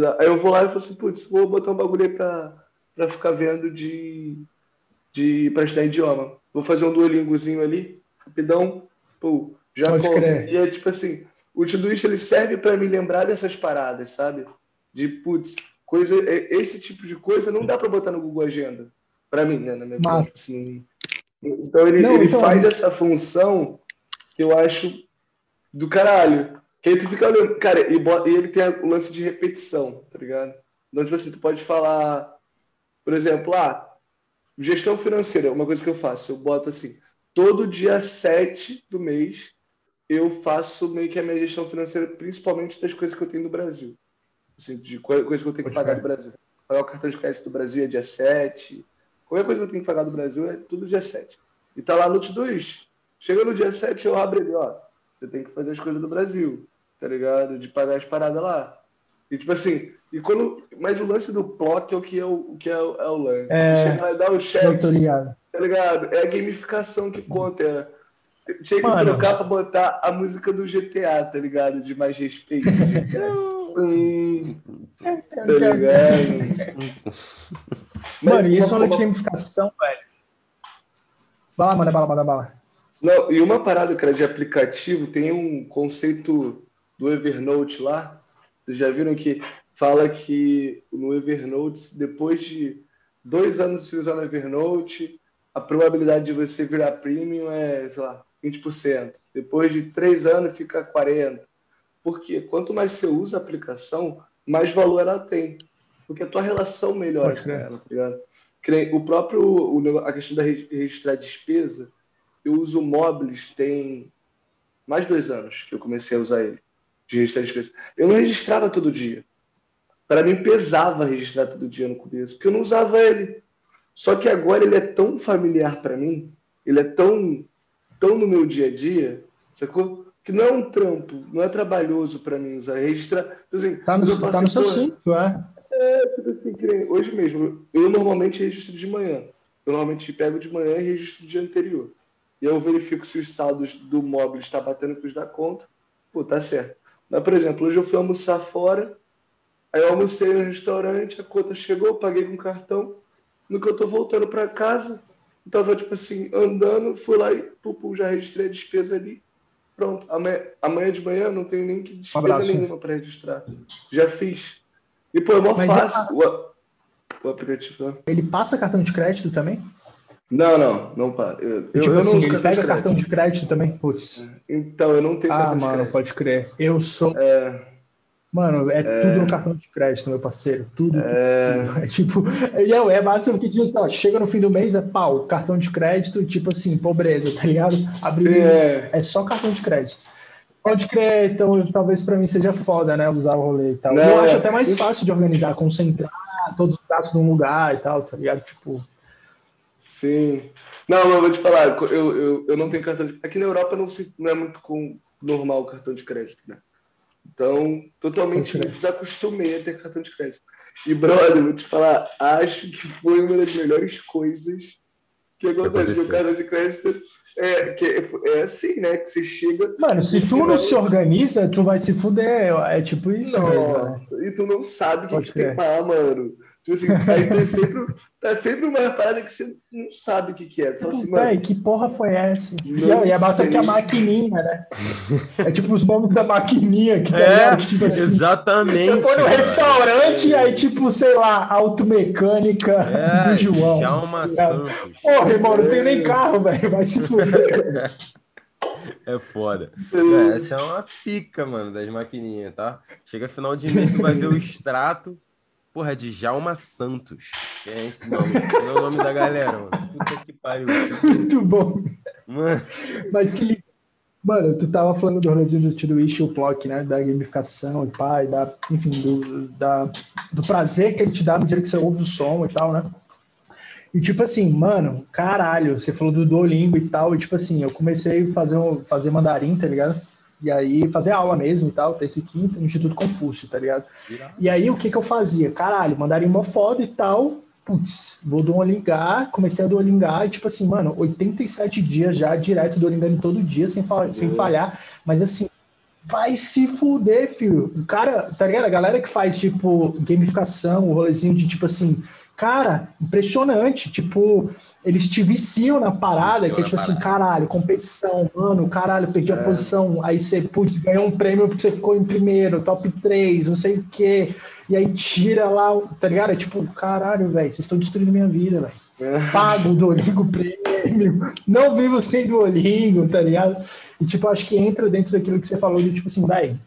Dá... Aí eu vou lá e falo assim, putz, vou botar um bagulho aí pra, pra ficar vendo de, de. pra estudar idioma. Vou fazer um duolingozinho ali, rapidão, pô, já. E é tipo assim, o Todoist ele serve para me lembrar dessas paradas, sabe? De, putz, Coisa, é, esse tipo de coisa não dá para botar no Google Agenda, para mim, né? Na minha Mas... assim. Então ele, não, ele então... faz essa função que eu acho do caralho. Que aí tu fica olhando, cara, e, e ele tem o lance de repetição, tá ligado? Então, tipo assim, tu pode falar, por exemplo, ah, gestão financeira, uma coisa que eu faço, eu boto assim, todo dia 7 do mês eu faço meio que a minha gestão financeira, principalmente das coisas que eu tenho no Brasil assim, de coisa que eu tenho que pagar do Brasil. Pagar o cartão de crédito do Brasil é dia 7. Qualquer coisa que eu tenho que pagar do Brasil é tudo dia 7. E tá lá no T2. Chega no dia 7, eu abro ele, ó. Você tem que fazer as coisas do Brasil, tá ligado? De pagar as paradas lá. E tipo assim, e quando, mas o lance do PLOC é o que é o, que é o, é o lance. É, Chegar e dar o cheque. Tá ligado? É a gamificação que conta. É, Tinha que Mano. trocar pra botar a música do GTA, tá ligado? De mais respeito. hum, tá ligado? Mano, e isso é uma gamificação, velho. Bala, manda bala, manda bala. Não, e uma parada, cara, de aplicativo, tem um conceito do Evernote lá. Vocês já viram que fala que no Evernote, depois de dois anos usando Evernote, a probabilidade de você virar premium é, sei lá, 20%. Depois de três anos fica 40%. Porque quanto mais você usa a aplicação, mais valor ela tem. Porque a tua relação melhora com ela, tá ligado? O próprio, a questão da registrar despesa, eu uso o Mobiles tem mais de dois anos que eu comecei a usar ele, de registrar despesa. Eu não registrava todo dia. Para mim pesava registrar todo dia no começo, porque eu não usava ele. Só que agora ele é tão familiar para mim, ele é tão, tão no meu dia a dia, sacou? Que não é um trampo, não é trabalhoso para mim usar. Registrar. Tipo assim, tá no, tá no seu cinto, é. É, tipo assim, hoje mesmo, eu normalmente registro de manhã. Eu normalmente pego de manhã e registro o dia anterior. E eu verifico se os saldos do móvel está batendo com os da conta. Pô, tá certo. Mas, por exemplo, hoje eu fui almoçar fora, aí eu almocei no restaurante, a conta chegou, paguei com cartão. No que eu tô voltando para casa, eu tava, tipo assim, andando, fui lá e pum, já registrei a despesa ali. Pronto. Amanhã, amanhã de manhã não tenho nem que despesa um nenhuma para registrar. Já fiz. E, pô, é mó Mas fácil é... o, o aplicativo. Ele passa cartão de crédito também? Não, não, não passa. Eu, tipo eu, assim, não ele pega de cartão de crédito também? Putz. Então, eu não tenho ah, cartão mano, de crédito. pode crer. Eu sou... É... Mano, é, é, tudo no cartão de crédito, meu parceiro. Tudo. É, tudo. é tipo, é, é massa porque tipo, ó, chega no fim do mês, é pau, cartão de crédito, tipo assim, pobreza, tá ligado? Abrir é. é só cartão de crédito. Pode crer, então talvez para mim seja foda, né? Usar o rolê e tal. Não, eu acho até mais fácil de organizar, concentrar todos os dados num lugar e tal, tá ligado? Tipo. Sim. Não, eu vou te falar, eu, eu, eu não tenho cartão de Aqui na Europa não, se, não é muito com, normal o cartão de crédito, né? Então, totalmente desacostumei a ter cartão de crédito. E, brother, vou te falar, acho que foi uma das melhores coisas que aconteceu com o cartão de crédito é, que é, é assim, né? Que você chega. Mano, se tu não se organiza, tu vai se fuder. É tipo isso. Nossa, mesmo, né? E tu não sabe o que, que tem lá, mano. Tipo assim, aí tem sempre, tá sempre uma parada que você não sabe o que, que é. Tu fala assim, mano, que porra foi essa? Não, e a massa que a maquininha, né? É tipo os nomes da maquininha que tá é, tipo assim, Exatamente. Você foi no restaurante, aí, tipo, sei lá, automecânica é, do João. Jalma Santos. Porra, irmão, não tenho nem carro, velho. Vai se fuder. É foda. É, essa é uma pica, mano, das maquininhas, tá? Chega final de mês, tu vai ver o extrato Porra, é de Jalma Santos. Que é esse nome? é o nome da galera, mano. Puta que pariu. Muito bom. Mano. Mas se Mano, tu tava falando do rolezinho do Twitch, o Block, né? Da gamificação e pai, da, enfim, do, da, do prazer que ele te dá no dia que você ouve o som e tal, né? E tipo assim, mano, caralho, você falou do Duolingo e tal, e tipo assim, eu comecei a fazer, fazer mandarim, tá ligado? E aí, fazer aula mesmo e tal, terça e quinta, no Instituto Confúcio, tá ligado? E aí, o que que eu fazia? Caralho, mandaria uma foto e tal, putz, vou duolingar, comecei a duolingar e tipo assim, mano, 87 dias já, direto duolingando todo dia, sem, falhar, sem falhar, mas assim, vai se fuder, filho. O cara, tá ligado? A galera que faz, tipo, gamificação, o rolezinho de, tipo assim, cara, impressionante, tipo, eles te viciam na parada, que é tipo assim, caralho, competição, mano, caralho, perdi é. a posição, aí você, putz, ganhou um prêmio porque você ficou em primeiro, top 3, não sei o quê, e aí tira lá, tá ligado? É tipo, caralho, velho, vocês estão destruindo minha vida, velho. É. Pago o Duolingo prêmio, não vivo sem Duolingo, tá ligado? E tipo, acho que entra dentro daquilo que você falou de tipo assim, velho,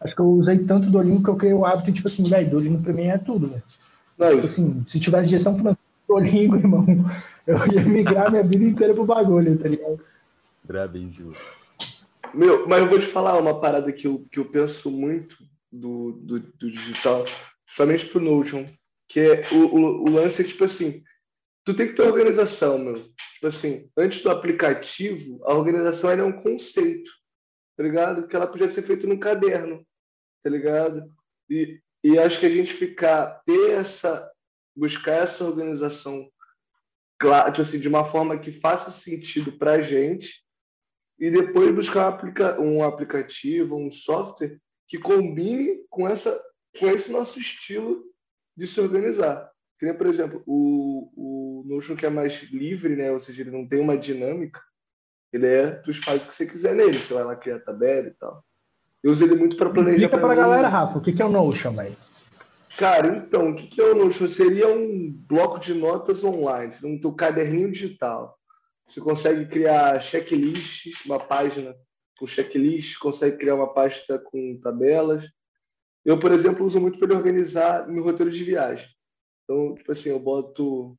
acho que eu usei tanto Duolingo que eu criei o hábito, tipo assim, velho, Duolingo pra mim é tudo, velho. Tipo assim, se tivesse gestão financeira Duolingo, irmão, eu ia migrar minha vida inteira pro bagulho, tá ligado? Brabíssimo. Meu, mas eu vou te falar uma parada que eu, que eu penso muito do, do, do digital, principalmente pro Notion, que é o, o, o lance é tipo assim, tu tem que ter organização, meu. Tipo assim, antes do aplicativo, a organização é um conceito, tá ligado? Que ela podia ser feita num caderno, tá ligado? E, e acho que a gente ficar, ter essa, buscar essa organização claro, tipo assim, de uma forma que faça sentido para a gente, e depois buscar um, aplica aplicativo, um software que combine com, essa, com esse nosso estilo de se organizar. Que nem, por exemplo, o, o Notion que é mais livre, né? ou seja, ele não tem uma dinâmica, ele é, tu faz o que você quiser nele, você vai lá criar tabela e tal. Eu uso ele muito para planejar. Explica para a galera, Rafa, o que é o Notion, velho? Cara, então, o que é o Notion? Seria um bloco de notas online, um teu caderninho digital. Você consegue criar checklists, uma página com checklist, consegue criar uma pasta com tabelas. Eu, por exemplo, uso muito para organizar meu roteiro de viagem. Então, tipo assim, eu boto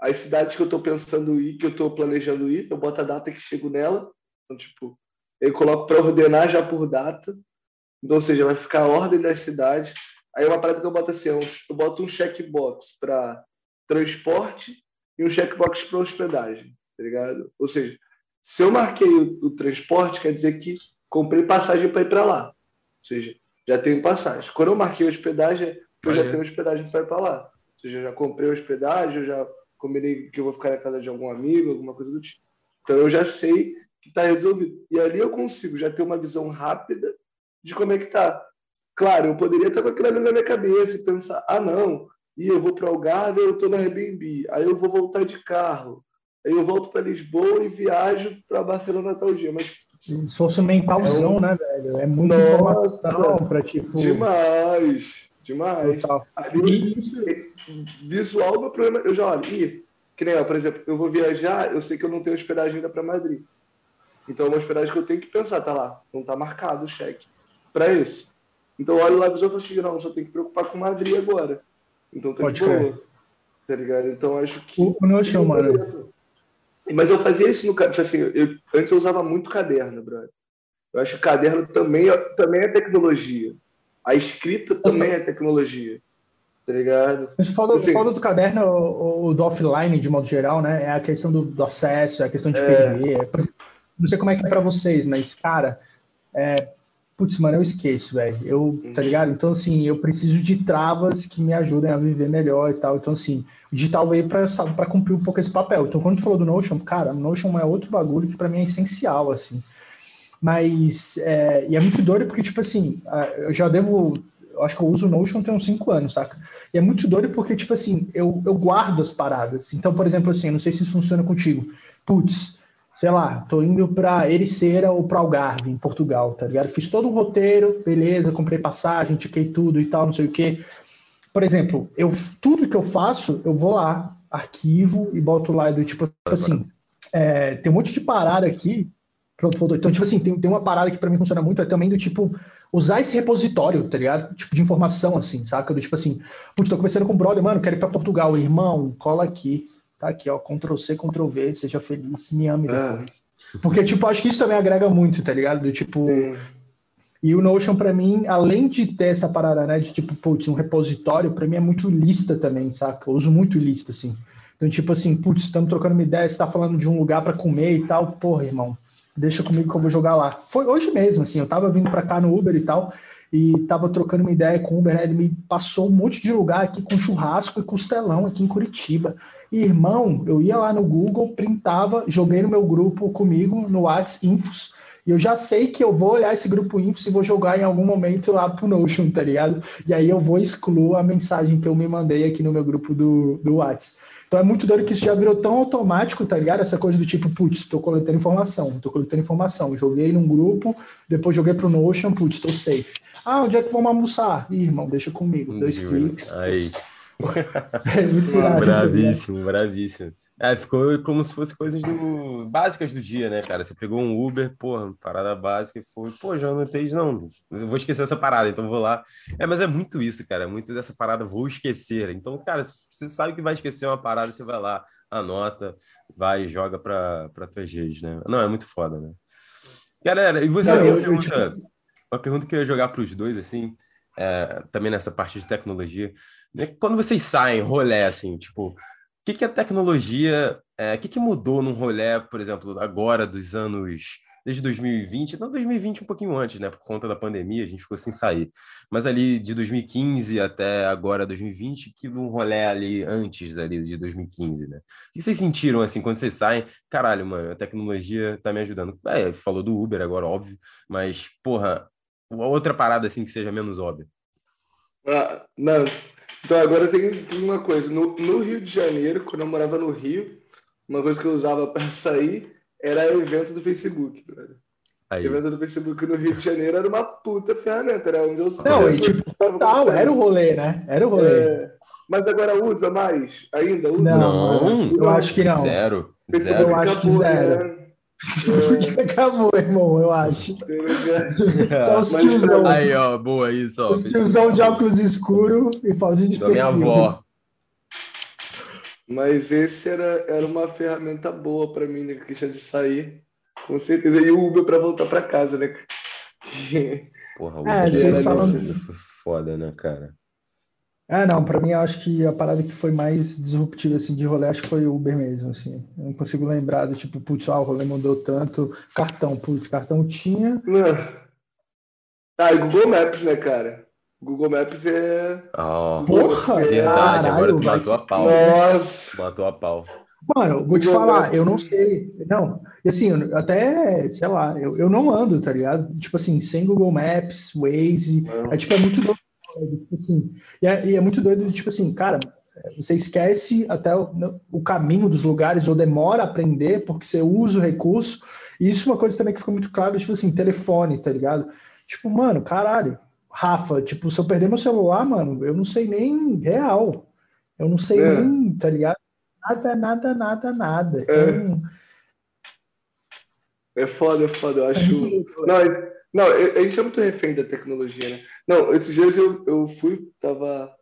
as cidades que eu estou pensando ir, que eu estou planejando ir, eu boto a data que chego nela. Então, tipo, eu coloco para ordenar já por data. Então, ou seja, vai ficar a ordem das cidades. Aí uma parada que eu boto assim, eu boto um checkbox para transporte e um checkbox para hospedagem tá ligado? Ou seja, se eu marquei o, o transporte, quer dizer que comprei passagem para ir para lá. Ou seja, já tenho passagem. Quando eu marquei hospedagem, eu já tenho hospedagem para ir para lá. Ou seja, eu já comprei hospedagem, eu já combinei que eu vou ficar na casa de algum amigo, alguma coisa do tipo. Então eu já sei que está resolvido. E ali eu consigo já ter uma visão rápida de como é que está. Claro, eu poderia estar com aquilo ali na minha cabeça e pensar, ah, não, e eu vou para o Algarve, eu estou na Airbnb, aí eu vou voltar de carro, Aí eu volto para Lisboa e viajo para Barcelona tal dia. Mas esforço mentalzão, é um... né, velho? É muita Nossa, informação para tipo. Demais, demais. Ali, visual, meu problema. Eu já olho, e, que nem, ó, por exemplo, eu vou viajar, eu sei que eu não tenho hospedagem ainda para Madrid. Então é uma hospedagem que eu tenho que pensar, tá lá, não tá marcado o cheque para isso. Então eu olho lá e falo assim, não, só tenho que preocupar com Madrid agora. Então Pode de boa. Tá ligado? Então acho que. O, o Notion, mano. Mas eu fazia isso no tipo assim, eu, antes eu usava muito caderno, brother. Eu acho que caderno também, é, também é tecnologia. A escrita também é tecnologia. Tá ligado? Mas falando, assim, falando do caderno ou do offline, de modo geral, né? É a questão do, do acesso, é a questão de é... perder. Não sei como é que é para vocês, mas, cara, é, Putz, mano, eu esqueço, velho. Eu, tá ligado? Então, assim, eu preciso de travas que me ajudem a viver melhor e tal. Então, assim, o digital veio pra, pra cumprir um pouco esse papel. Então, quando tu falou do Notion, cara, Notion é outro bagulho que para mim é essencial, assim. Mas, é, e é muito doido porque, tipo assim, eu já devo, eu acho que eu uso o Notion tem uns 5 anos, saca? E é muito doido porque, tipo assim, eu, eu guardo as paradas. Então, por exemplo, assim, não sei se isso funciona contigo. Putz, sei lá, tô indo para Ericeira ou para Algarve, em Portugal, tá ligado? Fiz todo um roteiro, beleza, comprei passagem, tiquei tudo e tal, não sei o quê. Por exemplo, eu tudo que eu faço, eu vou lá, arquivo e boto lá do tipo assim, é, tem um monte de parada aqui. Pronto. Então, tipo assim, tem, tem uma parada que para mim funciona muito, é também do tipo, usar esse repositório, tá ligado? Tipo, de informação, assim, saca? Do tipo assim, putz, tô conversando com o brother, mano, quero ir pra Portugal, irmão, cola aqui Tá aqui, ó, Ctrl C, Ctrl V, seja feliz, me ame é. depois. Porque, tipo, acho que isso também agrega muito, tá ligado? Do tipo. Sim. E o Notion, para mim, além de ter essa parada, né, de tipo, putz, um repositório, para mim é muito lista também, saca? Eu uso muito lista, assim. Então, tipo assim, putz, estamos trocando uma ideia, você tá falando de um lugar para comer e tal, porra, irmão, deixa comigo que eu vou jogar lá. Foi hoje mesmo, assim, eu tava vindo para cá no Uber e tal, e tava trocando uma ideia com o Uber, né, ele me passou um monte de lugar aqui com churrasco e costelão aqui em Curitiba. Irmão, eu ia lá no Google, printava, joguei no meu grupo comigo, no WhatsApp Infos, e eu já sei que eu vou olhar esse grupo Infos e vou jogar em algum momento lá pro Notion, tá ligado? E aí eu vou excluir a mensagem que eu me mandei aqui no meu grupo do, do WhatsApp. Então é muito doido que isso já virou tão automático, tá ligado? Essa coisa do tipo, putz, tô coletando informação, tô coletando informação. Joguei num grupo, depois joguei pro Notion, putz, tô safe. Ah, onde é que vamos almoçar? Ih, irmão, deixa comigo. Dois cliques. Aí. É muito irado, bravíssimo, tá bravíssimo. É, ficou como se fosse coisas do... básicas do dia, né, cara? Você pegou um Uber, porra, parada básica e foi, pô, já anotei, não, eu vou esquecer essa parada, então vou lá. É, mas é muito isso, cara, é muito dessa parada, vou esquecer. Então, cara, você sabe que vai esquecer uma parada, você vai lá, anota, vai e joga pra, pra tuas redes, né? Não, é muito foda, né? Galera, e você, não, eu, pergunta, eu, tipo... uma pergunta que eu ia jogar para os dois, assim, é, também nessa parte de tecnologia, né? Quando vocês saem, rolê, assim, tipo, que, que a tecnologia, é, o que, que mudou num rolê, por exemplo, agora dos anos desde 2020, não 2020 um pouquinho antes, né? Por conta da pandemia, a gente ficou sem sair. Mas ali de 2015 até agora 2020, que um rolê ali antes ali de 2015, né? O que vocês sentiram assim quando vocês saem? Caralho, mano, a tecnologia tá me ajudando. É, falou do Uber agora, óbvio, mas porra, outra parada assim que seja menos óbvia. Ah, não. Então agora tem, uma coisa. No, no Rio de Janeiro, quando eu morava no Rio, uma coisa que eu usava para sair era evento do Facebook, Aí. Evento do Facebook no Rio de Janeiro era uma puta ferramenta, era onde eu Não, e tipo, total, era o rolê, né? Era o rolê. É, mas agora usa mais? Ainda usa? Não, não eu acho que não. Zero. Facebook zero. Eu acho que zero. Né? É. acabou, irmão, eu acho. Só os tiozão. Aí, ó, boa isso, ó. Os tiozão de óculos escuro e falta de Da minha avó. Mas esse era, era uma ferramenta boa para mim, né? Questão de sair, com certeza. E o Uber para voltar para casa, né? Porra, o é, Uber é, falam... foda, né, cara? É, não, para mim eu acho que a parada que foi mais disruptiva assim, de rolê, acho que foi o Uber mesmo, assim. Eu não consigo lembrar do tipo, putz, ah, o rolê mudou tanto. Cartão, putz, cartão tinha. Ah, e Google Maps, né, cara? Google Maps é. Oh, Porra! Verdade, caralho, agora tu matou a pau. Nossa! Matou a pau. Mano, vou te falar, eu não sei. Não, assim, até, sei lá, eu, eu não ando, tá ligado? Tipo assim, sem Google Maps, Waze. É tipo, é muito doido. Tipo assim, e é, e é muito doido, tipo assim, cara, você esquece até o, o, caminho dos lugares ou demora a aprender porque você usa o recurso. E isso é uma coisa também que ficou muito claro, tipo assim, telefone, tá ligado? Tipo, mano, caralho, Rafa, tipo, se eu perder meu celular, mano, eu não sei nem real. Eu não sei é. nem, tá ligado? Nada, nada, nada, nada. É. Então... É foda, é foda. Eu acho. não, não, a gente é muito refém da tecnologia, né? Não, esses dias eu, eu fui, tava.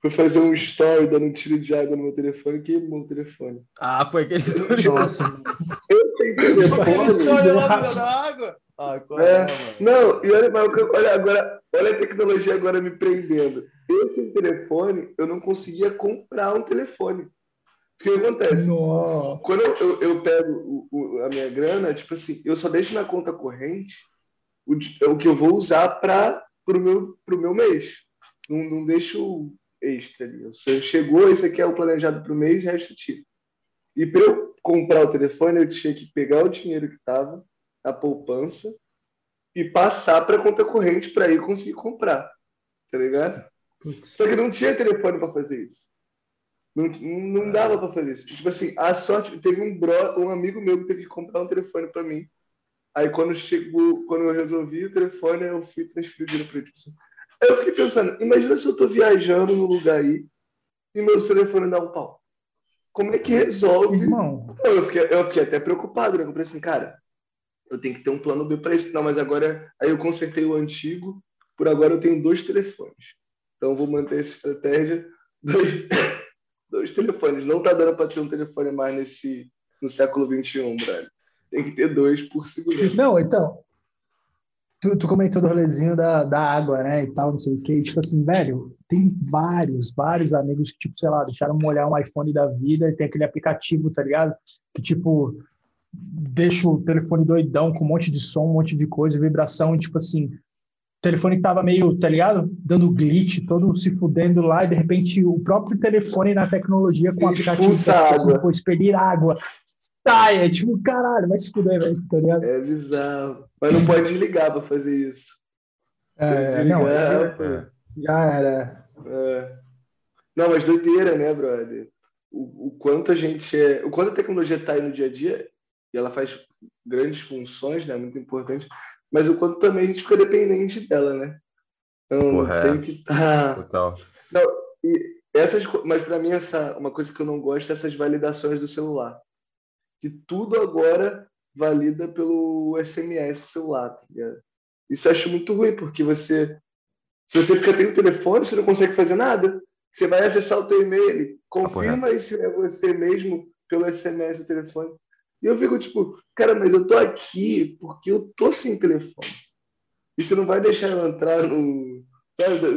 Fui fazer um story dando um tiro de água no meu telefone e queimou o telefone. Ah, foi aquele. Nossa. eu tenho telefone. lá água. Ah, é, é não, e olha, olha, agora, olha a tecnologia agora me prendendo. Esse telefone, eu não conseguia comprar um telefone. O que acontece? Nossa. Quando eu, eu, eu pego o, o, a minha grana, tipo assim, eu só deixo na conta corrente o, o que eu vou usar para o meu, pro meu mês. Não, não deixo extra ali. Você chegou, esse aqui é o planejado para o mês, resto tiro. E para eu comprar o telefone, eu tinha que pegar o dinheiro que estava a poupança e passar para conta corrente para ir conseguir comprar. Tá ligado? Só que não tinha telefone para fazer isso. Não, não dava para fazer isso. Tipo assim, a sorte, teve um, bro, um amigo meu que teve que comprar um telefone para mim. Aí quando chegou, quando eu resolvi o telefone, eu fui transferir o dinheiro para assim. Aí eu fiquei pensando, imagina se eu tô viajando no lugar aí e meu telefone dá um pau. Como é que resolve? Irmão. Eu fiquei, eu fiquei até preocupado, né? Eu falei assim, cara, eu tenho que ter um plano B para isso. Não, mas agora aí eu consertei o antigo, por agora eu tenho dois telefones. Então vou manter essa estratégia. Dois, dois telefones. Não tá dando para ter um telefone mais nesse no século XXI, brother. Tem que ter dois por segurança. Não, então. Tu, tu comentou do rolezinho da, da água, né? E tal, não sei o quê. tipo assim, velho, tem vários, vários amigos que, tipo, sei lá, deixaram molhar um iPhone da vida e tem aquele aplicativo, tá ligado? Que, tipo, deixa o telefone doidão com um monte de som, um monte de coisa, vibração, e tipo assim, o telefone tava meio, tá ligado? Dando glitch, todo se fudendo lá, e de repente o próprio telefone na tecnologia com o aplicativo tipo assim, pô, expelir água. Sai, é tipo, caralho, vai se fuder, velho, tá ligado? É bizarro. Mas não pode desligar pra fazer isso. É, desligar, não, é, já era. É. Não, mas doideira, né, brother? O, o, quanto a gente é. O quanto a tecnologia tá aí no dia a dia e ela faz grandes funções, né? Muito importante. Mas o quanto também a gente fica dependente dela, né? Então Porra, tem que estar. Tá... Total. Não, e essas, mas para mim essa uma coisa que eu não gosto é essas validações do celular, que tudo agora valida pelo SMS do celular. Tá Isso eu acho muito ruim porque você se você fica tendo telefone, você não consegue fazer nada. Você vai acessar o teu e-mail, confirma ah, se é você mesmo pelo SMS do telefone. E eu fico tipo, cara, mas eu tô aqui porque eu tô sem telefone. E você não vai deixar eu entrar no.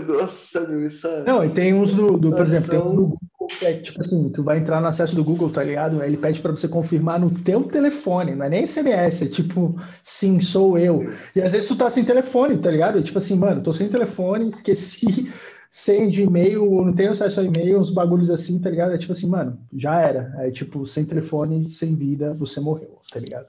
Nossa, meu, essa... Não, e tem uns do, do por exemplo, tem um do Google é tipo assim, tu vai entrar no acesso do Google, tá ligado? Aí ele pede para você confirmar no teu telefone, não é nem SMS, é tipo, sim, sou eu. E às vezes tu tá sem telefone, tá ligado? É tipo assim, mano, tô sem telefone, esqueci sem de e-mail, não tenho acesso a e-mail, uns bagulhos assim, tá ligado? É tipo assim, mano, já era. É tipo, sem telefone, sem vida, você morreu, tá ligado?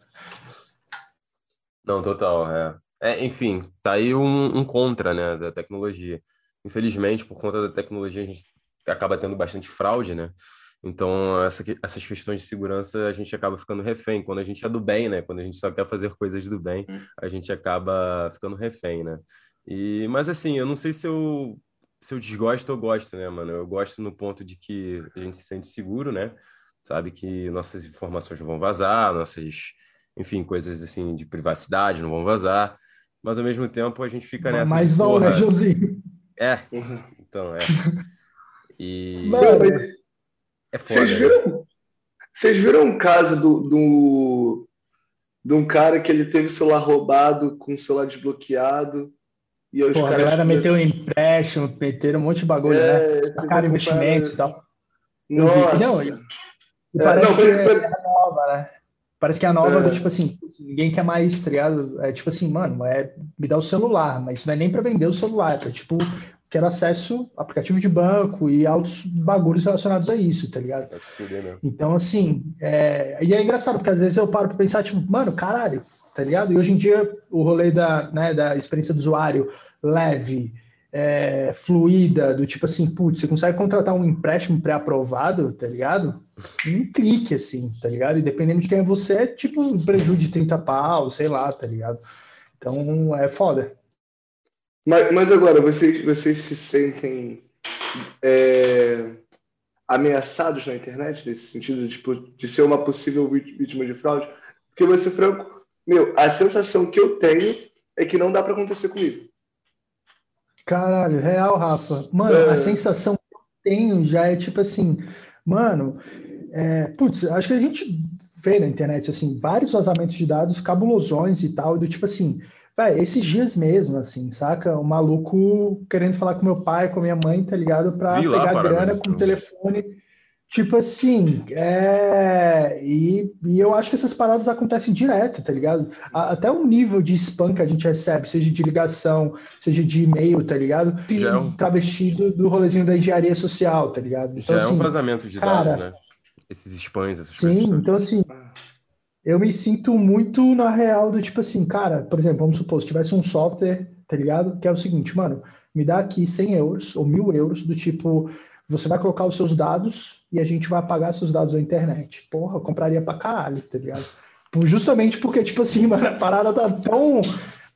Não, total, é. É, enfim, tá aí um, um contra, né, da tecnologia. Infelizmente, por conta da tecnologia, a gente acaba tendo bastante fraude, né? Então, essa, essas questões de segurança a gente acaba ficando refém. Quando a gente é do bem, né? Quando a gente só quer fazer coisas do bem, hum. a gente acaba ficando refém, né? E, mas assim, eu não sei se eu, se eu desgosto ou gosto, né, mano? Eu gosto no ponto de que a gente se sente seguro, né? Sabe que nossas informações não vão vazar, nossas, enfim, coisas assim de privacidade não vão vazar. Mas ao mesmo tempo a gente fica nessa. Mas vão, né, Joãozinho? É, então é. E. Mano, é foda, vocês, né? viram, vocês viram um caso do, do, de um cara que ele teve o celular roubado com o celular desbloqueado. E os Pô, caras. A galera meteu empréstimo, meteram um monte de bagulho, é, né? Sacaram investimento e tal. Nossa. Não, e, parece não, que é, é nova, né? Parece que é a nova é. do tipo assim, ninguém quer mais, tá ligado? É tipo assim, mano, é me dá o celular, mas não é nem para vender o celular, é tipo, quero acesso aplicativo de banco e altos bagulhos relacionados a isso, tá ligado? Né? Então, assim, é... e é engraçado, porque às vezes eu paro para pensar, tipo, mano, caralho, tá ligado? E hoje em dia o rolê da, né, da experiência do usuário leve, é, fluida, do tipo assim, putz, você consegue contratar um empréstimo pré-aprovado, tá ligado? Um clique, assim, tá ligado? E dependendo de quem é você, é tipo um prejuízo de 30 pau, sei lá, tá ligado? Então é foda. Mas, mas agora, vocês, vocês se sentem é, ameaçados na internet, nesse sentido de, tipo, de ser uma possível vítima de fraude? Porque, vou ser franco, meu, a sensação que eu tenho é que não dá para acontecer comigo. Caralho, real, Rafa. Mano, é. a sensação que eu tenho já é tipo assim, mano, é, putz, acho que a gente vê na internet, assim, vários vazamentos de dados cabulosões e tal, do tipo assim, vai, esses dias mesmo, assim, saca? O maluco querendo falar com meu pai, com minha mãe, tá ligado? Pra Vi pegar lá, grana com o telefone Tipo assim, é... e, e eu acho que essas paradas acontecem direto, tá ligado? Até o nível de spam que a gente recebe, seja de ligação, seja de e-mail, tá ligado? Já é um... Travestido do rolezinho da engenharia social, tá ligado? Então, Já assim, é um assim, vazamento de cara, dados, né? Esses spams, essas sim, coisas. Sim, então assim, eu me sinto muito na real do tipo assim, cara, por exemplo, vamos supor, se tivesse um software, tá ligado? Que é o seguinte, mano, me dá aqui 100 euros ou mil euros do tipo você vai colocar os seus dados e a gente vai apagar seus dados da internet. Porra, eu compraria pra caralho, tá ligado? Justamente porque, tipo assim, mano, a parada tá tão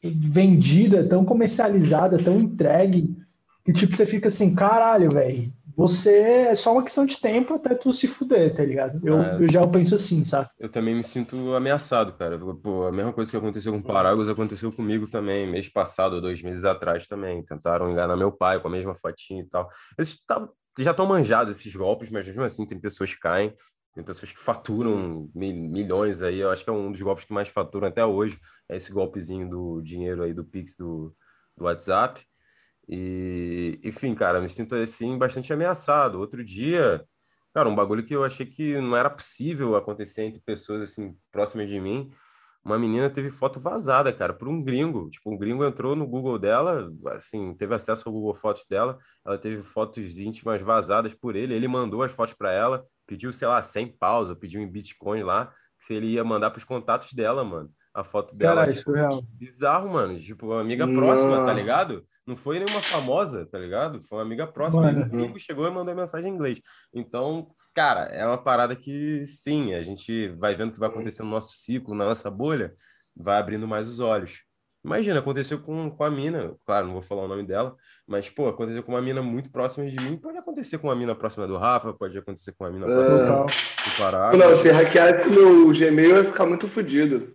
vendida, tão comercializada, tão entregue, que tipo, você fica assim, caralho, velho, você é só uma questão de tempo até tu se fuder, tá ligado? Eu, é, eu já penso assim, sabe? Eu também me sinto ameaçado, cara. Pô, a mesma coisa que aconteceu com o Paraguas aconteceu comigo também, mês passado, dois meses atrás também. Tentaram enganar meu pai com a mesma fotinha e tal. Eles tá, já estão manjados esses golpes, mas mesmo assim tem pessoas que caem, tem pessoas que faturam milhões aí. Eu acho que é um dos golpes que mais faturam até hoje, é esse golpezinho do dinheiro aí do Pix do, do WhatsApp. E, enfim, cara, me sinto assim bastante ameaçado. Outro dia, cara, um bagulho que eu achei que não era possível acontecer entre pessoas assim próximas de mim uma menina teve foto vazada, cara, por um gringo. Tipo, um gringo entrou no Google dela, assim, teve acesso ao Google Fotos dela, ela teve fotos íntimas vazadas por ele, ele mandou as fotos para ela, pediu, sei lá, 100 pausa, pediu em Bitcoin lá, que se ele ia mandar para os contatos dela, mano. A foto dela. Caralho, tipo, real. Bizarro, mano. Tipo, uma amiga não. próxima, tá ligado? Não foi nenhuma famosa, tá ligado? Foi uma amiga próxima. Gringo chegou e mandou mensagem em inglês. Então, cara, é uma parada que sim, a gente vai vendo o que vai acontecer no nosso ciclo, na nossa bolha, vai abrindo mais os olhos. Imagina, aconteceu com, com a mina, claro, não vou falar o nome dela, mas, pô, aconteceu com uma mina muito próxima de mim, pode acontecer com uma mina próxima do Rafa, pode acontecer com uma mina próxima é... do Pará. Não, se hackeasse meu Gmail, eu ia ficar muito fodido.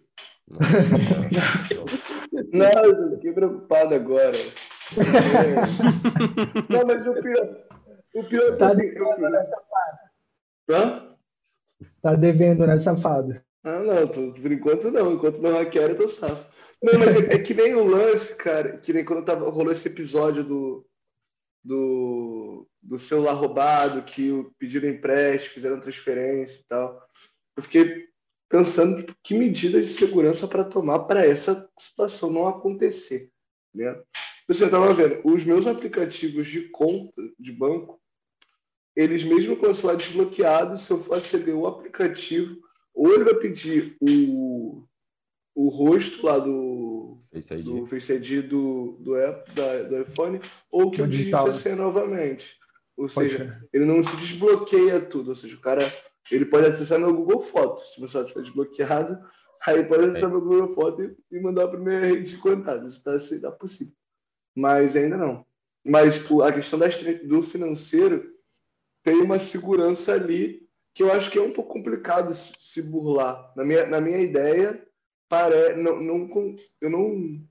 Não, eu fiquei preocupado agora. Não, mas o pior, o pior tá assim, nessa Hã? Tá devendo, né, safado? Ah, não, tô, por enquanto não. Enquanto não hackear, eu tô safo. Não, mas é, é, que nem o lance, cara, que nem quando tava, rolou esse episódio do, do, do celular roubado, que pediram empréstimo, fizeram transferência e tal. Eu fiquei pensando tipo, que medidas de segurança para tomar para essa situação não acontecer. Né? Você estava vendo, os meus aplicativos de conta de banco, eles mesmo com o celular desbloqueado, se eu for aceder o aplicativo, ou ele vai pedir o, o rosto lá do Face ID do, Face ID do, do, app, da, do iPhone, ou que eu digite a senha novamente. Ou Pode seja, ser. ele não se desbloqueia tudo. Ou seja, o cara ele pode acessar meu Google Fotos. Se o meu celular estiver desbloqueado, aí pode acessar é. meu Google Fotos e mandar para minha rede de contatos. Isso está tá possível. Mas ainda não. Mas tipo, a questão das, do financeiro tem uma segurança ali que eu acho que é um pouco complicado se burlar. Na minha, na minha ideia, pare... não, não, eu não.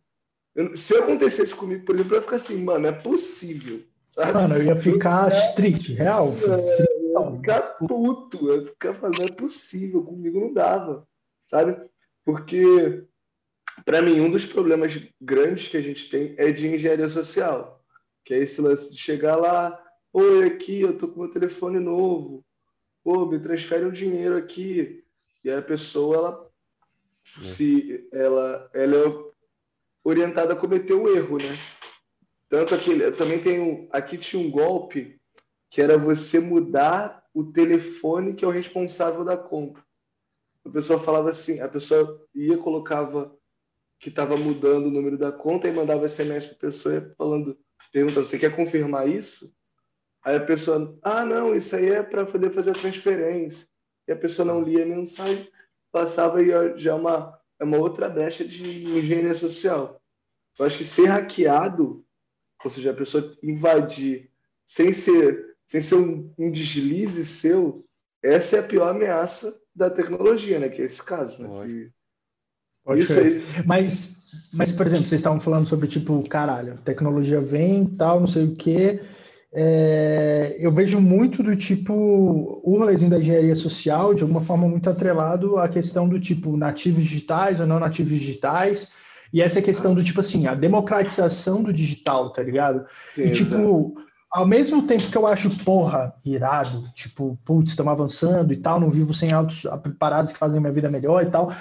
Eu, se acontecesse comigo, por exemplo, eu ia ficar assim, mano, é possível. Sabe? Mano, eu ia ficar strict, real. É, eu ia ficar puto, eu ia ficar falando, é possível, comigo não dava, sabe? Porque, para mim, um dos problemas grandes que a gente tem é de engenharia social, que é esse lance de chegar lá, oi, aqui, eu tô com meu telefone novo, pô, me transfere o um dinheiro aqui, e a pessoa, ela, é. se ela, ela é orientada a cometer o um erro, né? Tanto aquele, também tem um, aqui tinha um golpe que era você mudar o telefone que é o responsável da conta. A pessoa falava assim, a pessoa ia colocava que estava mudando o número da conta e mandava SMS para a pessoa falando, perguntando, você quer confirmar isso? Aí a pessoa, ah, não, isso aí é para poder fazer a transferência. E a pessoa não lia a mensagem, passava e já é uma, é uma outra brecha de engenharia social. Eu acho que ser hackeado ou seja, a pessoa invadir sem ser, sem ser um, um deslize seu, essa é a pior ameaça da tecnologia, né? Que é esse caso. Né? Pode. Pode Isso aí. Mas, mas, por exemplo, vocês estavam falando sobre, tipo, caralho, tecnologia vem tal, não sei o quê. É, eu vejo muito do tipo o rolezinho da engenharia social de alguma forma muito atrelado à questão do tipo nativos digitais ou não nativos digitais e essa é questão do tipo assim, a democratização do digital, tá ligado? Sim, e tipo, ao mesmo tempo que eu acho, porra, irado, tipo, putz, estamos avançando e tal, não vivo sem autos parados que fazem minha vida melhor e tal.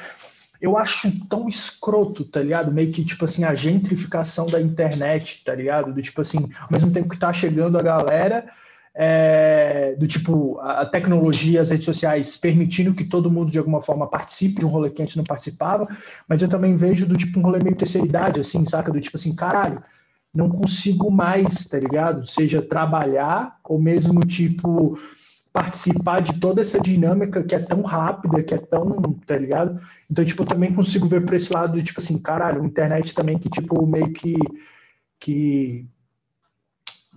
Eu acho tão escroto, tá ligado? Meio que, tipo assim, a gentrificação da internet, tá ligado? Do tipo assim, ao mesmo tempo que tá chegando a galera, é, do tipo a tecnologia, as redes sociais permitindo que todo mundo de alguma forma participe de um rolê que antes não participava, mas eu também vejo do tipo um rolê meio terceira idade, assim, saca? Do tipo assim, caralho, não consigo mais, tá ligado? Seja trabalhar ou mesmo tipo participar de toda essa dinâmica que é tão rápida, que é tão, tá ligado? Então, tipo, eu também consigo ver por esse lado, tipo assim, caralho, internet também que, tipo, meio que, que,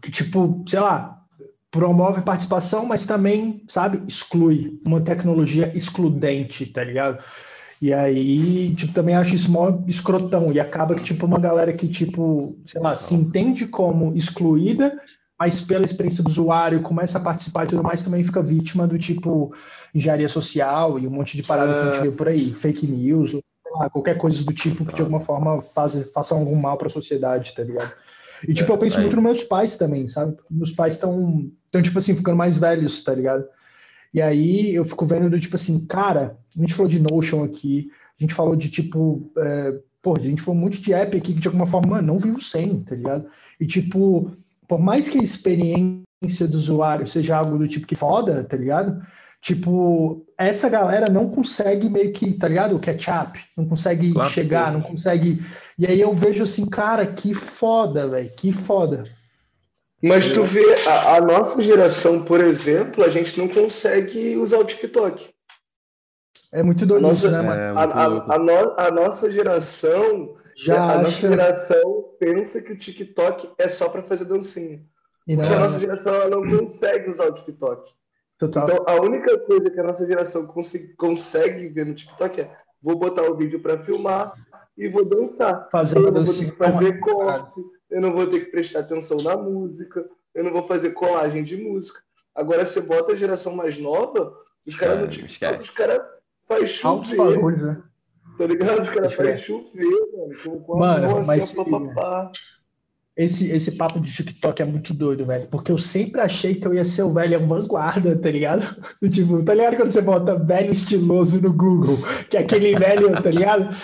que tipo, sei lá, promove participação, mas também, sabe, exclui uma tecnologia excludente, tá ligado? E aí, tipo, também acho isso mó escrotão. E acaba que, tipo, uma galera que, tipo, sei lá, se entende como excluída, mas pela experiência do usuário começa a participar e tudo mais, também fica vítima do tipo engenharia social e um monte de parada é... que a gente é. vê por aí, fake news, lá, qualquer coisa do tipo que de alguma forma faz, faça algum mal para a sociedade, tá ligado? E, tipo, eu penso muito nos meus pais também, sabe? Meus pais estão então, tipo assim, ficando mais velhos, tá ligado? E aí eu fico vendo do tipo assim, cara, a gente falou de Notion aqui, a gente falou de tipo, é, pô, a gente falou muito de app aqui que de alguma forma, mano, não vivo sem, tá ligado? E tipo, por mais que a experiência do usuário seja algo do tipo que foda, tá ligado? Tipo, essa galera não consegue meio que, tá ligado? O catch-up, não consegue claro chegar, não consegue. E aí eu vejo assim, cara, que foda, velho, que foda. Mas tu vê, a, a, nossa geração, por exemplo, a gente não consegue usar o TikTok. É muito doido isso, né, mano? É, a, a, a, no, a, nossa geração, Já a acha... nossa geração pensa que o TikTok é só para fazer dancinha. E não, Porque a nossa geração ela não consegue usar o TikTok. Total. Então, a única coisa que a nossa geração consegue, consegue ver no TikTok é vou botar o vídeo para filmar e vou dançar. Fazer eu vou fazer corte, eu não vou ter que prestar atenção na música, eu não vou fazer colagem de música. Agora, você bota a geração mais nova, os caras no TikTok, os caras fazem chover. Barulhos, né? Tá ligado? Os caras fazem chover, mano. Com, mano, mas. Assim, esse, esse papo de TikTok é muito doido, velho. Porque eu sempre achei que eu ia ser o velho vanguarda, tá ligado? Tipo, tá ligado quando você bota velho estiloso no Google? Que é aquele velho, tá ligado?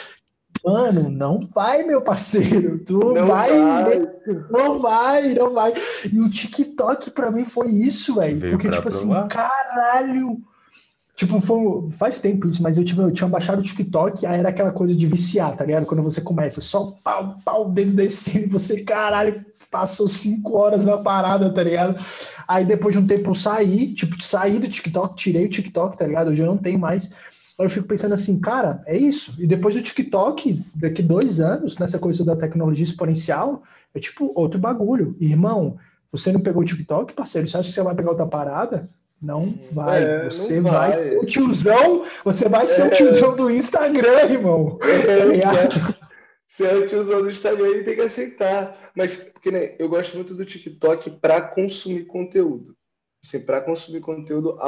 Mano, não vai, meu parceiro. Tu não vai, vai. Não vai, não vai. E o TikTok pra mim foi isso, velho. Porque, tipo assim, provar. assim, caralho Tipo, foi, faz tempo isso, mas eu, tive, eu tinha baixado o TikTok, aí era aquela coisa de viciar, tá ligado? Quando você começa, só pau, pau, dedo descendo, você, caralho, passou cinco horas na parada, tá ligado? Aí depois de um tempo eu saí, tipo, saí do TikTok, tirei o TikTok, tá ligado? Hoje eu não tenho mais. Aí eu fico pensando assim, cara, é isso. E depois do TikTok, daqui dois anos, nessa coisa da tecnologia exponencial, é tipo outro bagulho. Irmão, você não pegou o TikTok, parceiro? Você acha que você vai pegar outra parada? Não vai. É, você não vai. vai. ser o tiozão. Você vai ser é. o tiozão do Instagram, irmão. É, Se é o tiozão do Instagram, ele tem que aceitar. Mas, porque né, eu gosto muito do TikTok para consumir conteúdo. Assim, para consumir conteúdo,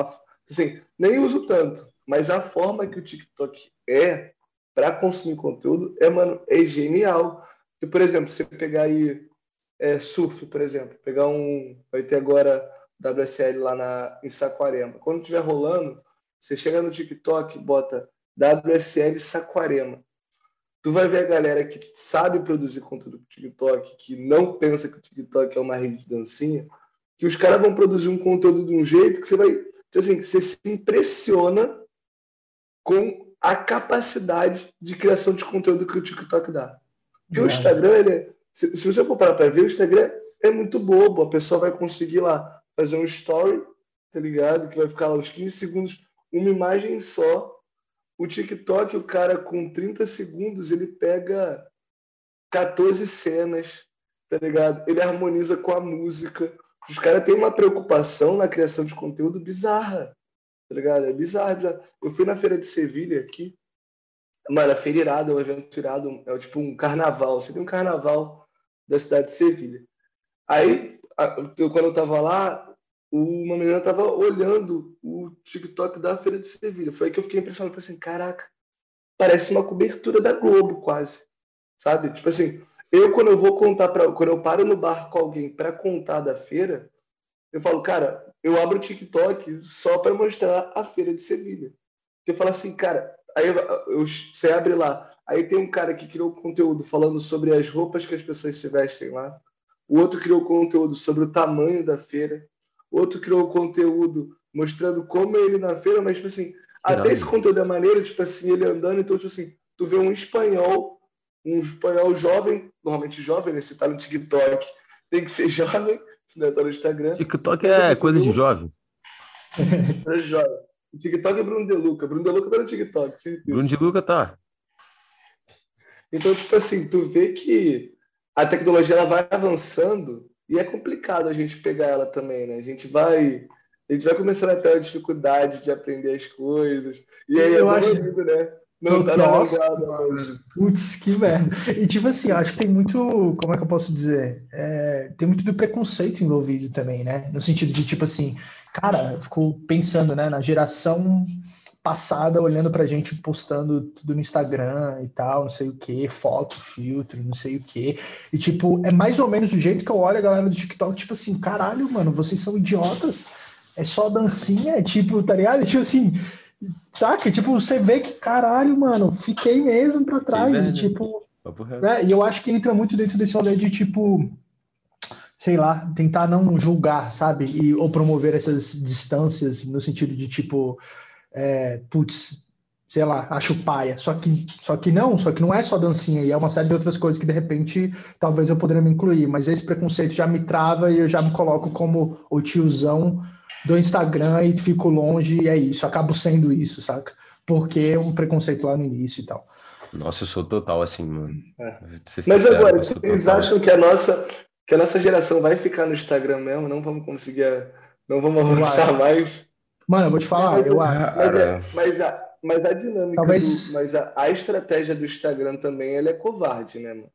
assim, nem uso tanto, mas a forma que o TikTok é para consumir conteúdo é, mano, é genial. E, por exemplo, você pegar aí é, surf, por exemplo, pegar um. Vai ter agora WSL lá na, em Saquarema. Quando estiver rolando, você chega no TikTok e bota WSL Saquarema. Tu vai ver a galera que sabe produzir conteúdo pro TikTok, que não pensa que o TikTok é uma rede de dancinha, que os caras vão produzir um conteúdo de um jeito que você vai, tipo assim, você se impressiona com a capacidade de criação de conteúdo que o TikTok dá. Porque é. o Instagram, ele é, se, se você for parar para ver, o Instagram é muito bobo, a pessoa vai conseguir lá fazer um story, tá ligado? Que vai ficar lá uns 15 segundos, uma imagem só. O TikTok, o cara com 30 segundos, ele pega 14 cenas, tá ligado? Ele harmoniza com a música. Os caras têm uma preocupação na criação de conteúdo bizarra, tá ligado? É bizarro, bizarro. Eu fui na feira de Sevilha aqui, mano, a feira irada, é um evento irado, é tipo um carnaval. Você tem um carnaval da cidade de Sevilha. Aí, quando eu tava lá, uma menina estava olhando o TikTok da Feira de Sevilha. Foi aí que eu fiquei impressionado. Falei assim, caraca, parece uma cobertura da Globo quase, sabe? Tipo assim, eu quando eu vou contar para, quando eu paro no bar com alguém para contar da feira, eu falo, cara, eu abro o TikTok só para mostrar a Feira de Sevilha. Eu falo assim, cara, aí eu, eu, você abre lá, aí tem um cara que criou conteúdo falando sobre as roupas que as pessoas se vestem lá. O outro criou conteúdo sobre o tamanho da feira outro criou conteúdo mostrando como ele na feira, mas, tipo assim, até esse conteúdo é maneiro, tipo assim, ele andando, então, tipo assim, tu vê um espanhol, um espanhol jovem, normalmente jovem, né? Se tá no TikTok, tem que ser jovem, se não tá no Instagram. TikTok é coisa de jovem. é jovem. O TikTok é Bruno De Luca. Bruno De Luca tá no TikTok. Certeza. Bruno De Luca tá. Então, tipo assim, tu vê que a tecnologia ela vai avançando e é complicado a gente pegar ela também, né? A gente vai, a gente vai começando a ter a dificuldade de aprender as coisas. E aí eu é acho... né? Não tá Nossa, Putz, que merda. E tipo assim, acho que tem muito, como é que eu posso dizer? É, tem muito do preconceito envolvido também, né? No sentido de, tipo assim, cara, ficou pensando, né, na geração passada olhando pra gente postando tudo no Instagram e tal, não sei o que, foto, filtro, não sei o que. E tipo, é mais ou menos do jeito que eu olho a galera do TikTok, tipo assim, caralho, mano, vocês são idiotas. É só dancinha, é tipo, tá ligado? Tipo assim, saca? Tipo, você vê que, caralho, mano, fiquei mesmo pra trás. E, tipo. Né? E eu acho que entra muito dentro desse rolê de tipo sei lá, tentar não julgar, sabe? E, ou promover essas distâncias no sentido de tipo, é, putz, sei lá, acho paia. Só que, só que não, só que não é só dancinha, e é uma série de outras coisas que de repente talvez eu poderia me incluir, mas esse preconceito já me trava e eu já me coloco como o tiozão do Instagram e fico longe e é isso, acabo sendo isso, saca? Porque é um preconceito lá no início e tal. Nossa, eu sou total assim, mano. É. Mas agora, vocês total. acham que a nossa que a nossa geração vai ficar no Instagram mesmo? Não vamos conseguir, não vamos avançar mais? Mano, eu vou te falar, mas, eu acho. Mas, é, mas, a, mas a dinâmica, Talvez... do, mas a, a, estratégia do Instagram também ela é covarde, né, mano?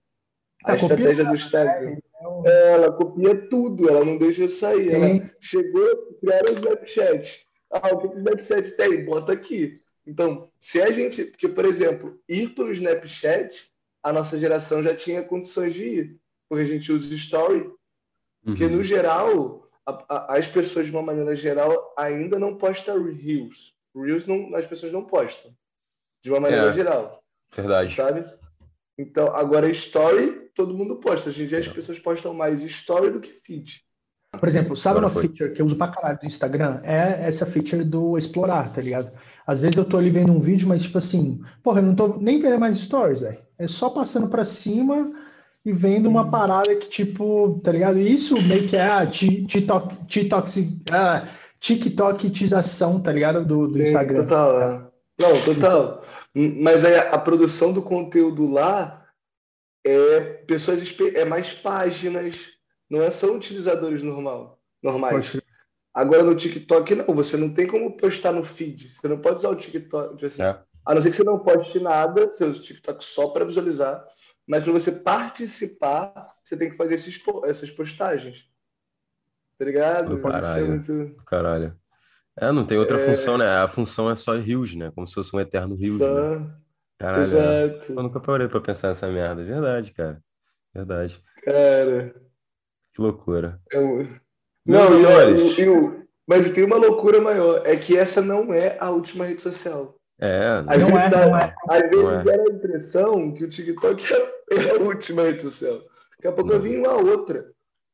A tá estratégia do Instagram. Né? É, ela copia tudo, ela não deixa sair. Ela chegou, criaram o Snapchat. Ah, o que o Snapchat tem? Bota aqui. Então, se a gente. Porque, por exemplo, ir para o Snapchat, a nossa geração já tinha condições de ir. porque a gente usa story, porque no geral, a, a, as pessoas de uma maneira geral ainda não postam reels. Reels não, as pessoas não postam, de uma maneira É. geral, Verdade. sabe? Então, agora story, todo mundo posta. Hoje em dia as pessoas postam mais story do que feed. Por exemplo, sabe Agora uma foi. feature que eu uso pra caralho do Instagram? É essa feature do explorar, tá ligado? Às vezes eu tô ali vendo um vídeo, mas tipo assim, porra, eu não tô nem vendo mais stories, velho. É só passando pra cima e vendo uma parada que, tipo, tá ligado? Isso meio que é a ti- TikTok, TikTok, ah, TikTokização, tá ligado? Do, do Sim, Instagram. Total, é. Não, total. Mas aí a, produção do conteúdo lá é pessoas é mais páginas, não é só utilizadores normal, normais. Pode- Agora no TikTok não, você não tem como postar no feed. Você não pode usar o TikTok, assim, É. a não ser que você não poste nada, você usa o TikTok só para visualizar, mas para você participar, você tem que fazer esses, essas postagens. Tá ligado? Caralho. É muito. Caralho. É, não tem outra É. função, né? A função é só rios, né? Como se fosse um eterno rios, né? Só... Caralho. é. Exato. Eu nunca parei pra pensar nessa merda. É Verdade, cara. Verdade. Cara. Que loucura. Meus Não, amores. e- e o- mas tem uma loucura maior, é que essa não é a última rede social. É, Às Não vezes é, não é. Às vezes Não é. era a impressão que o TikTok é é a última rede social. Daqui a pouco vai vir uma outra,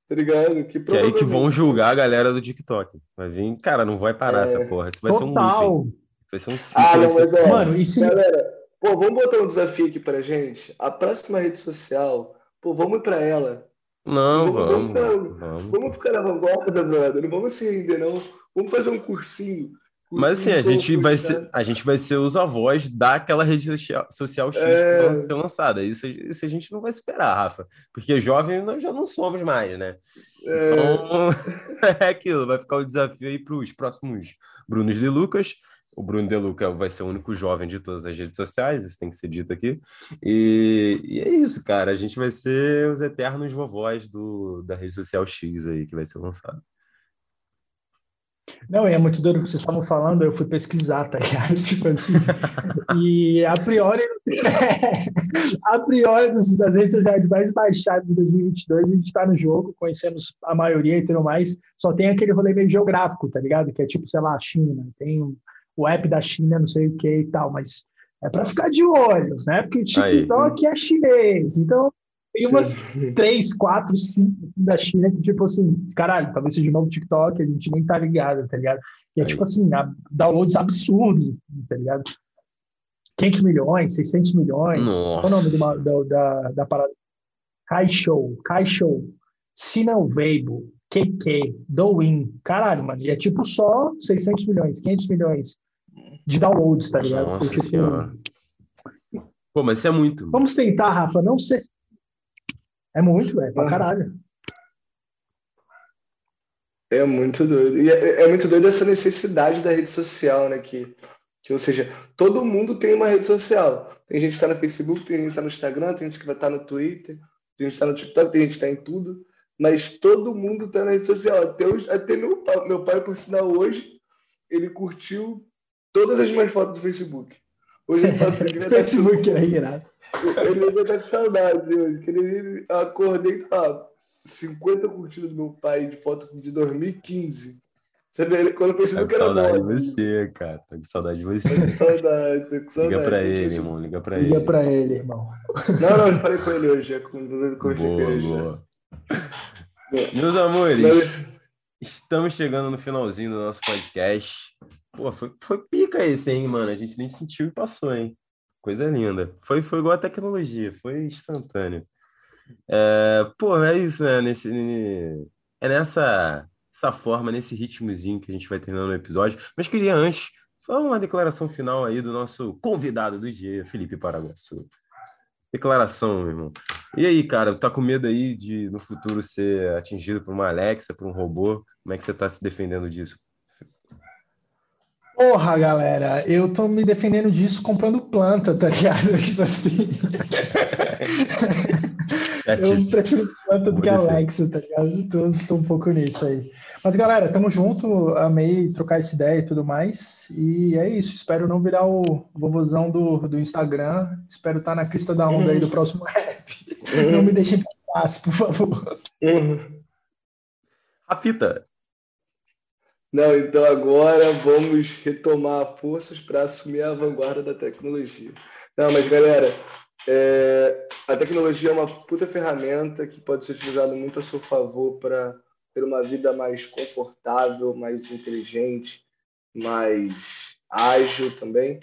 tá ligado? Que, que é aí que vão julgar a galera do TikTok. Vai vir, cara, não vai parar É. essa porra. Isso vai ser um looping. Total. Vai ser um ciclo. Ah, não, mas ó, Mano, e se galera, pô, vamos botar um desafio aqui pra gente. A próxima rede social, pô, vamos ir pra ela. Não, Vamos- vamos, vamos- vamos. Vamos ficar na vanguarda, brother. Não vamos se render, não. Vamos fazer um cursinho. Mas assim, a gente vai postar. ser, a gente vai ser os avós daquela rede social, social X É. que vai ser lançada. Isso, isso a gente não vai esperar, Rafa. Porque jovem nós já não somos mais, né? É, Então, é aquilo, vai ficar o desafio aí para os próximos Brunos de Lucas. O Bruno De Luca vai ser o único jovem de todas as redes sociais, isso tem que ser dito aqui. E, e é isso, cara. A gente vai ser os eternos vovós do, da rede social X aí que vai ser lançada. Não, é muito doido o que vocês estavam falando, eu fui pesquisar, tá ligado? Tipo assim, e a priori, a priori dos- das redes sociais mais baixadas de 2022, a gente está no jogo, conhecemos a maioria e tudo mais, só tem aquele rolê meio geográfico, tá ligado? Que é tipo, sei lá, a China, tem o, app da China, não sei o que e tal, mas é para ficar de olho, né? Porque o TikTok é chinês, então tem umas três, quatro, cinco da China que, tipo assim, caralho, talvez seja o novo TikTok, a gente nem tá ligado, tá ligado? E é Aí. tipo assim, downloads absurdos, tá ligado? 500 milhões, 600 milhões. Qual o Nossa. nome de uma- da, da, da parada? Kai Show, Kai Show, Sinal Weibo, KK, Douyin. Caralho, mano, e é tipo só 600 milhões, 500 milhões de downloads, tá ligado? Nossa Tipo. Pô, mas isso é muito. Vamos tentar, Rafa, não ser. É muito, velho, pra Ah. caralho. É muito doido. E é, é muito doido essa necessidade da rede social, né? Que, que, ou seja, todo mundo tem uma rede social. Tem gente que está no Facebook, tem gente que está no Instagram, tem gente que vai estar no Twitter, tem gente que está no TikTok, tem gente que está em tudo. Mas todo mundo está na rede social. Até, os- até meu pai, meu pai, por sinal, hoje, ele curtiu todas as minhas fotos do Facebook. Hoje devia estar com- Facebook é irado. ele devia estar com saudade hoje. Que ele, eu acordei e tava 50 curtidas do meu pai de foto de 2015. Você vê, quando eu Tá percebi com que era saudade de você, cara. Tá com saudade de Tô com você. saudade, tô com saudade. Liga pra ele, irmão. Liga pra Liga ele. pra ele, irmão. Não, não, eu falei com ele hoje. Conversei com Boa, ele já. boa. Meus amores, Mas, estamos chegando no finalzinho do nosso podcast. Pô, foi, foi pica esse, hein, mano? A gente nem sentiu e passou, hein? Coisa linda. Foi, foi igual a tecnologia, foi instantâneo. É, pô, é isso, né? Nesse, é nessa essa forma, nesse ritmozinho que a gente vai terminando o episódio. Mas queria antes, só uma declaração final aí do nosso convidado do dia, Felipe Paraguaçu. Declaração, meu irmão. E aí, cara, tá com medo aí de no futuro ser atingido por uma Alexa, por um robô? Como é que você tá se defendendo disso? Porra, galera, eu tô me defendendo disso comprando planta, tá ligado? Tipo assim. É Eu tipo, prefiro planta do que. Alexa, tá ligado? Tô, tô um pouco nisso aí. Mas, galera, tamo junto, amei trocar essa ideia e tudo mais. E é isso, espero não virar o vovozão do, do Instagram. Espero estar na crista da onda aí do próximo rap. Não me deixem pra passe, por favor. Uhum. A fita. Não, então agora vamos retomar forças para assumir a vanguarda da tecnologia. Não, mas galera, é, a tecnologia é uma puta ferramenta que pode ser utilizada muito a seu favor para ter uma vida mais confortável, mais inteligente, mais ágil também.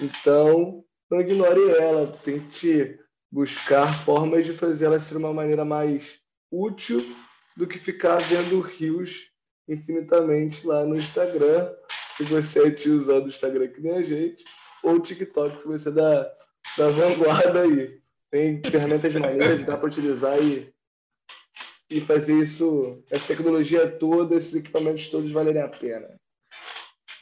Então, não ignore ela, tente buscar formas de fazer ela ser uma maneira mais útil do que ficar vendo rios infinitamente lá no Instagram, se você é tiozão do Instagram que nem a gente, ou TikTok, se você é da, da vanguarda aí. Tem ferramentas maneiras, dá para utilizar e, e fazer isso, essa tecnologia toda, esses equipamentos todos valerem a pena.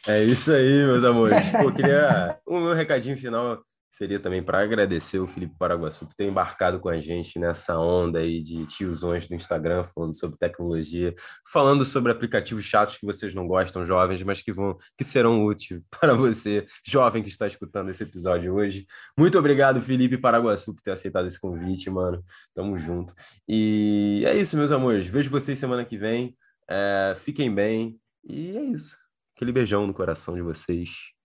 É isso aí, meus amores. Pô, queria. O meu recadinho final seria também para agradecer o Felipe Paraguaçu por ter embarcado com a gente nessa onda aí de tiozões do Instagram falando sobre tecnologia, falando sobre aplicativos chatos que vocês não gostam, jovens, mas que vão que serão úteis para você, jovem que está escutando esse episódio hoje. Muito obrigado, Felipe Paraguaçu, por ter aceitado esse convite, mano. Tamo junto. E é isso, meus amores. Vejo vocês semana que vem. É, fiquem bem. E é isso. Aquele beijão no coração de vocês.